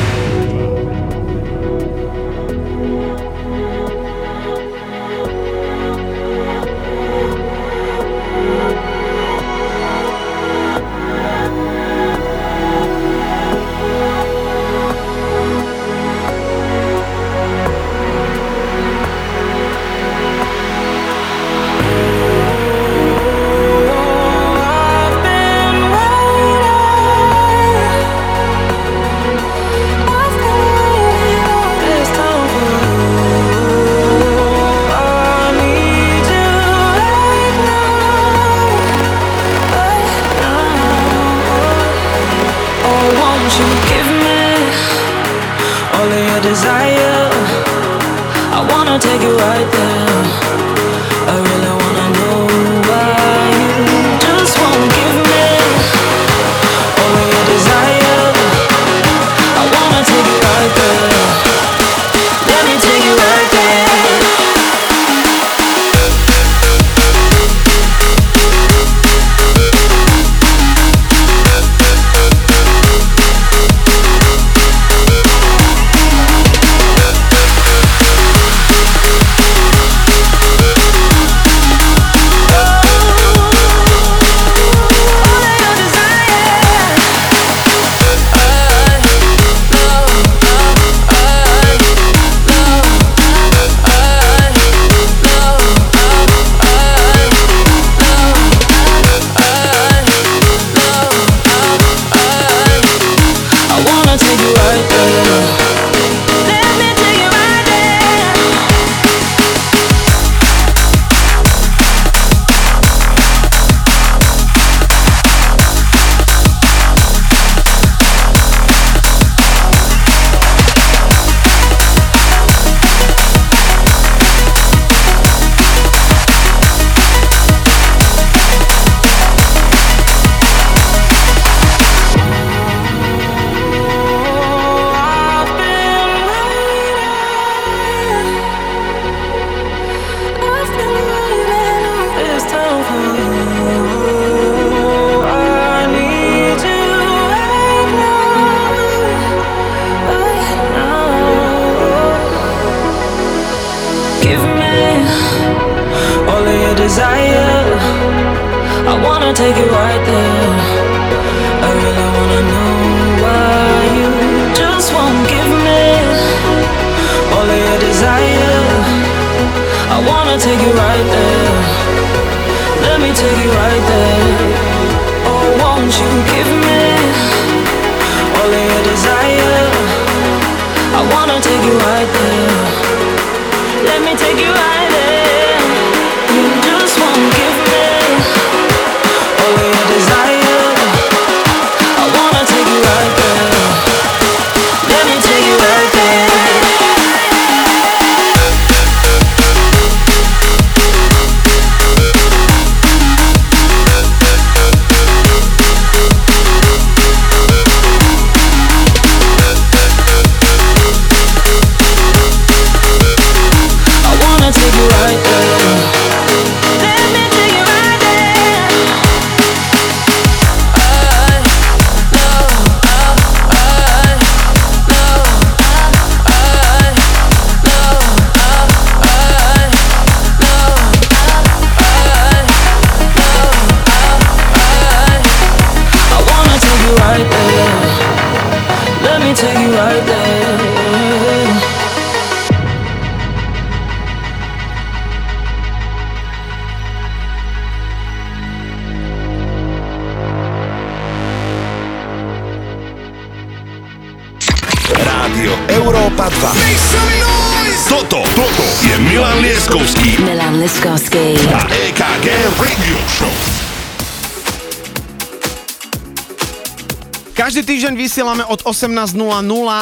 od 18.00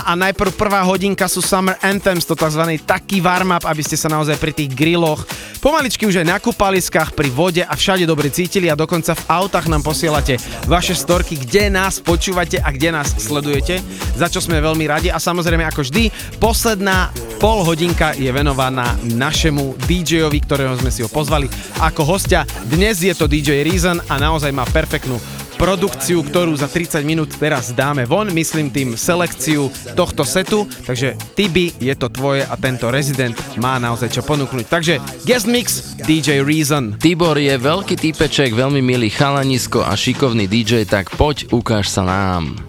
a najprv prvá hodinka sú Summer Anthems, to tzv. taký warm-up, aby ste sa naozaj pri tých grilloch pomaličky už aj na kúpaliskách, pri vode a všade dobre cítili a dokonca v autách nám posielate vaše storky, kde nás počúvate a kde nás sledujete, za čo sme veľmi radi a samozrejme ako vždy, posledná pol hodinka je venovaná našemu DJ-ovi, ktorého sme si ho pozvali ako hostia. Dnes je to DJ Reason a naozaj má perfektnú produkciu, ktorú za 30 minút teraz dáme von, myslím tým selekciu tohto setu, takže Tibi, je to tvoje a tento rezident má naozaj čo ponúknuť. Takže guest mix DJ Reason. Tibor je veľký týpeček, veľmi milý chalanisko a šikovný DJ, tak poď, ukáž sa nám.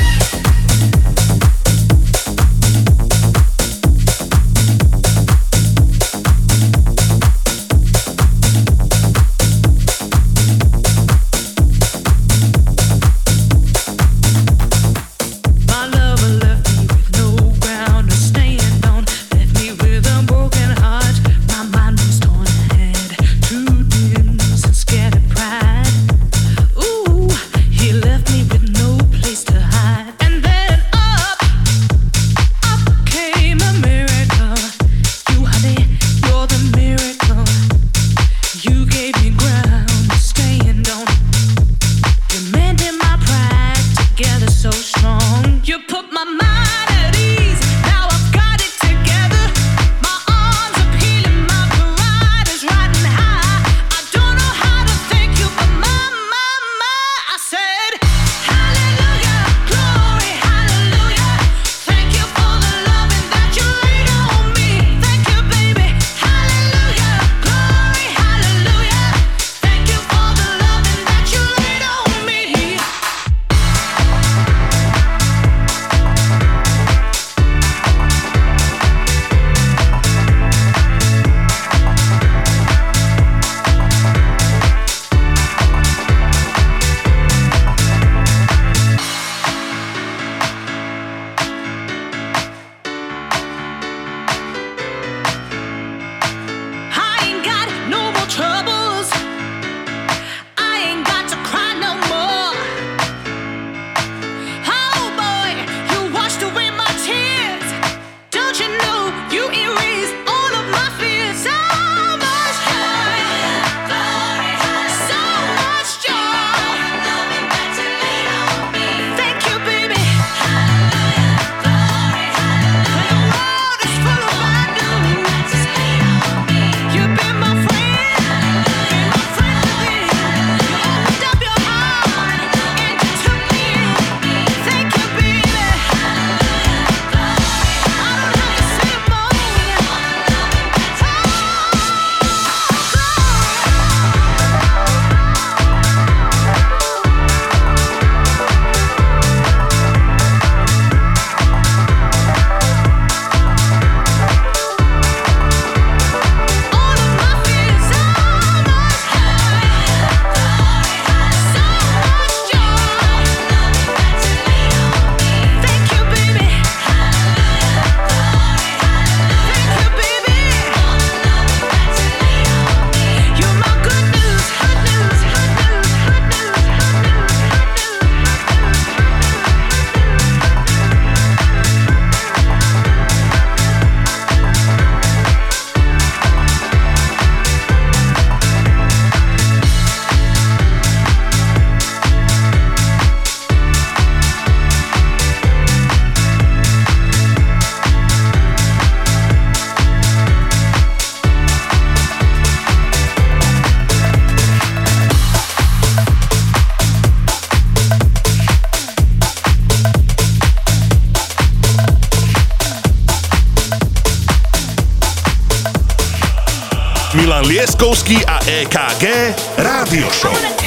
Traskovský a EKG Rádio Show.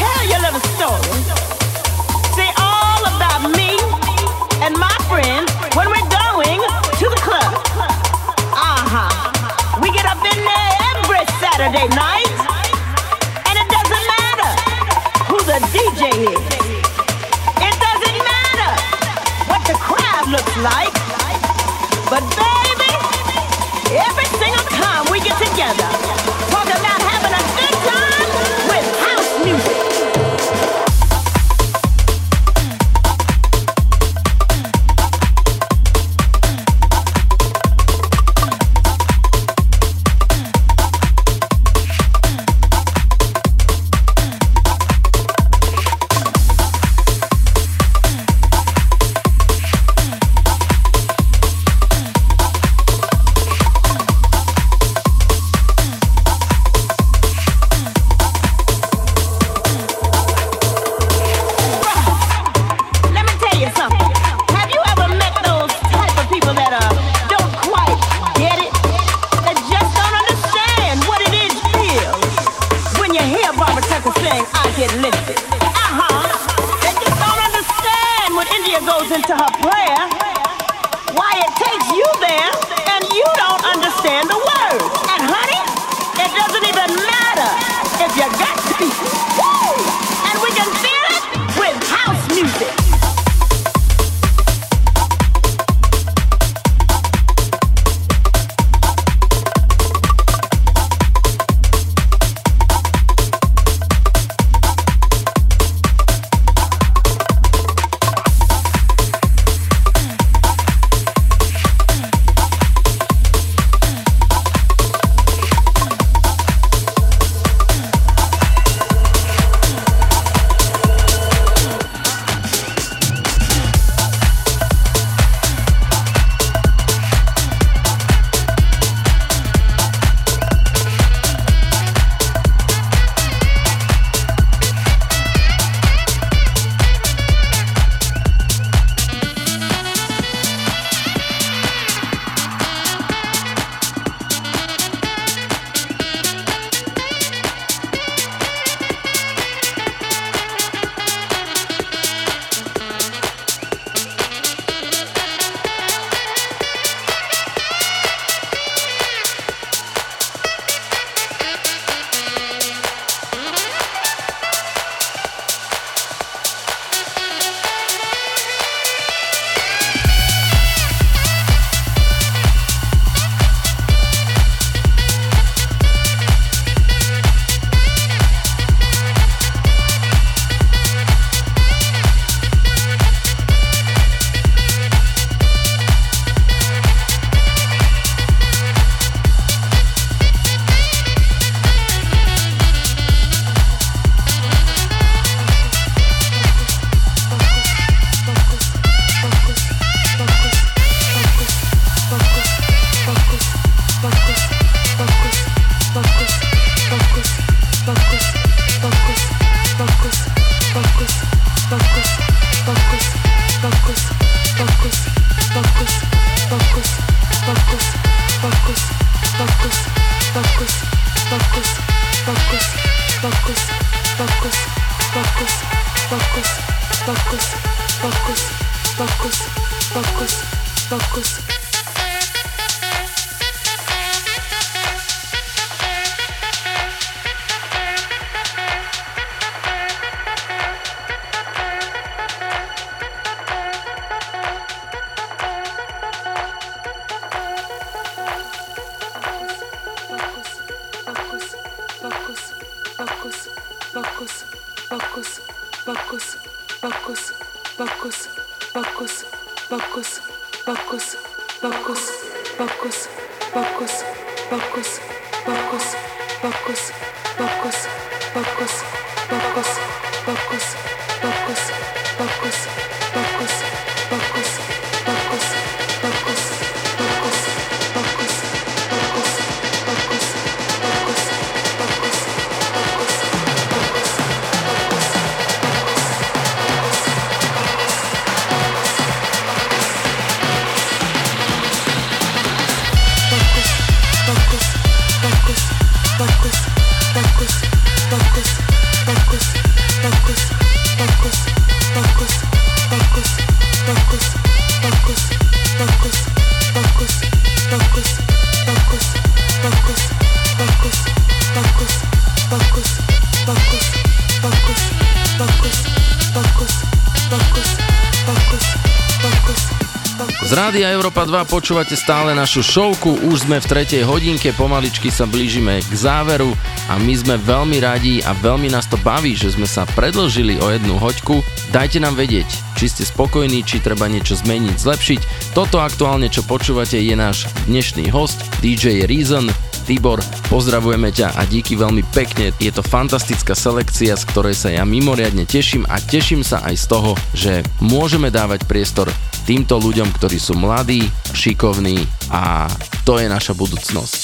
2 počúvate stále našu šovku, už sme v tretej hodinke, pomaličky sa blížime k záveru a my sme veľmi radi a veľmi nás to baví, že sme sa predlžili o jednu hoďku. Dajte nám vedieť, či ste spokojní, či treba niečo zmeniť, zlepšiť. Toto aktuálne, čo počúvate, je náš dnešný host, DJ Reason, Tibor, pozdravujeme ťa a díky veľmi pekne. Je to fantastická selekcia, z ktorej sa ja mimoriadne teším a teším sa aj z toho, že môžeme dávať priestor týmto ľuďom, ktorí sú mladí, šikovní a to je naša budúcnosť.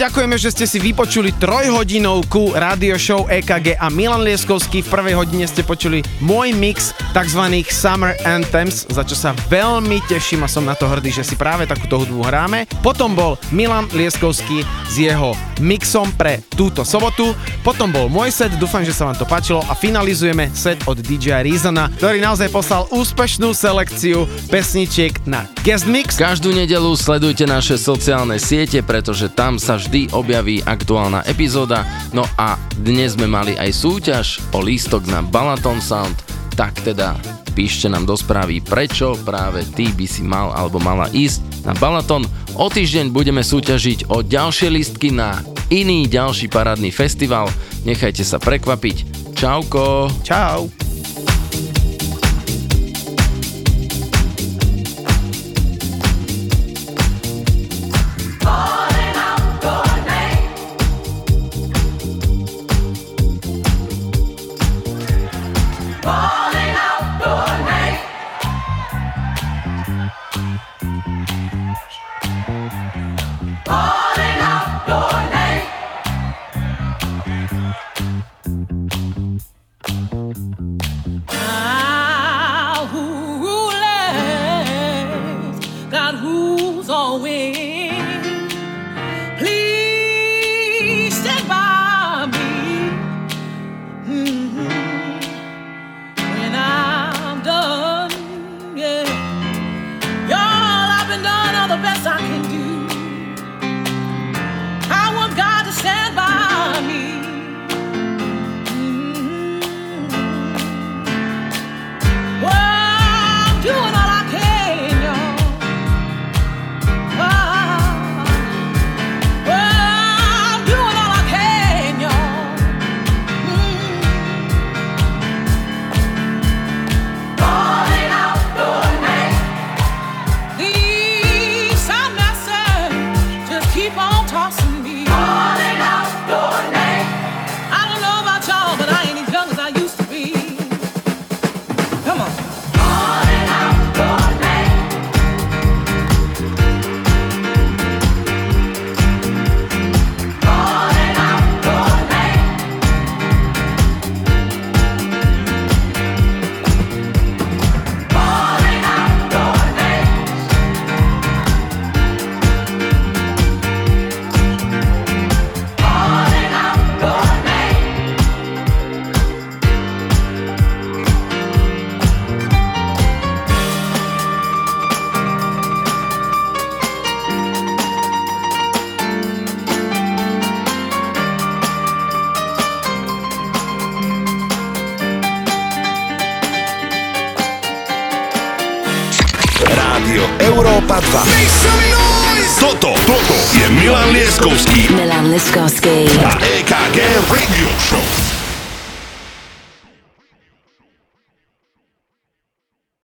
ďakujeme, že ste si vypočuli trojhodinovku radio show EKG a Milan Lieskovský. V prvej hodine ste počuli môj mix tzv. Summer Anthems, za čo sa veľmi teším a som na to hrdý, že si práve takúto hudbu hráme. Potom bol Milan Lieskovský s jeho mixom pre túto sobotu. Potom bol môj set, dúfam, že sa vám to páčilo a finalizujeme set od DJ Reasona, ktorý naozaj poslal úspešnú selekciu pesničiek na guest mix. Každú nedelu sledujte naše sociálne siete, pretože tam sa vždy objaví aktuálna epizóda. No a dnes sme mali aj súťaž o lístok na Balaton Sound, tak teda píšte nám do správy, prečo práve ty by si mal alebo mala ísť na Balaton. O týždeň budeme súťažiť o ďalšie lístky na iný ďalší parádny festival. Nechajte sa prekvapiť. Čauko. Čau.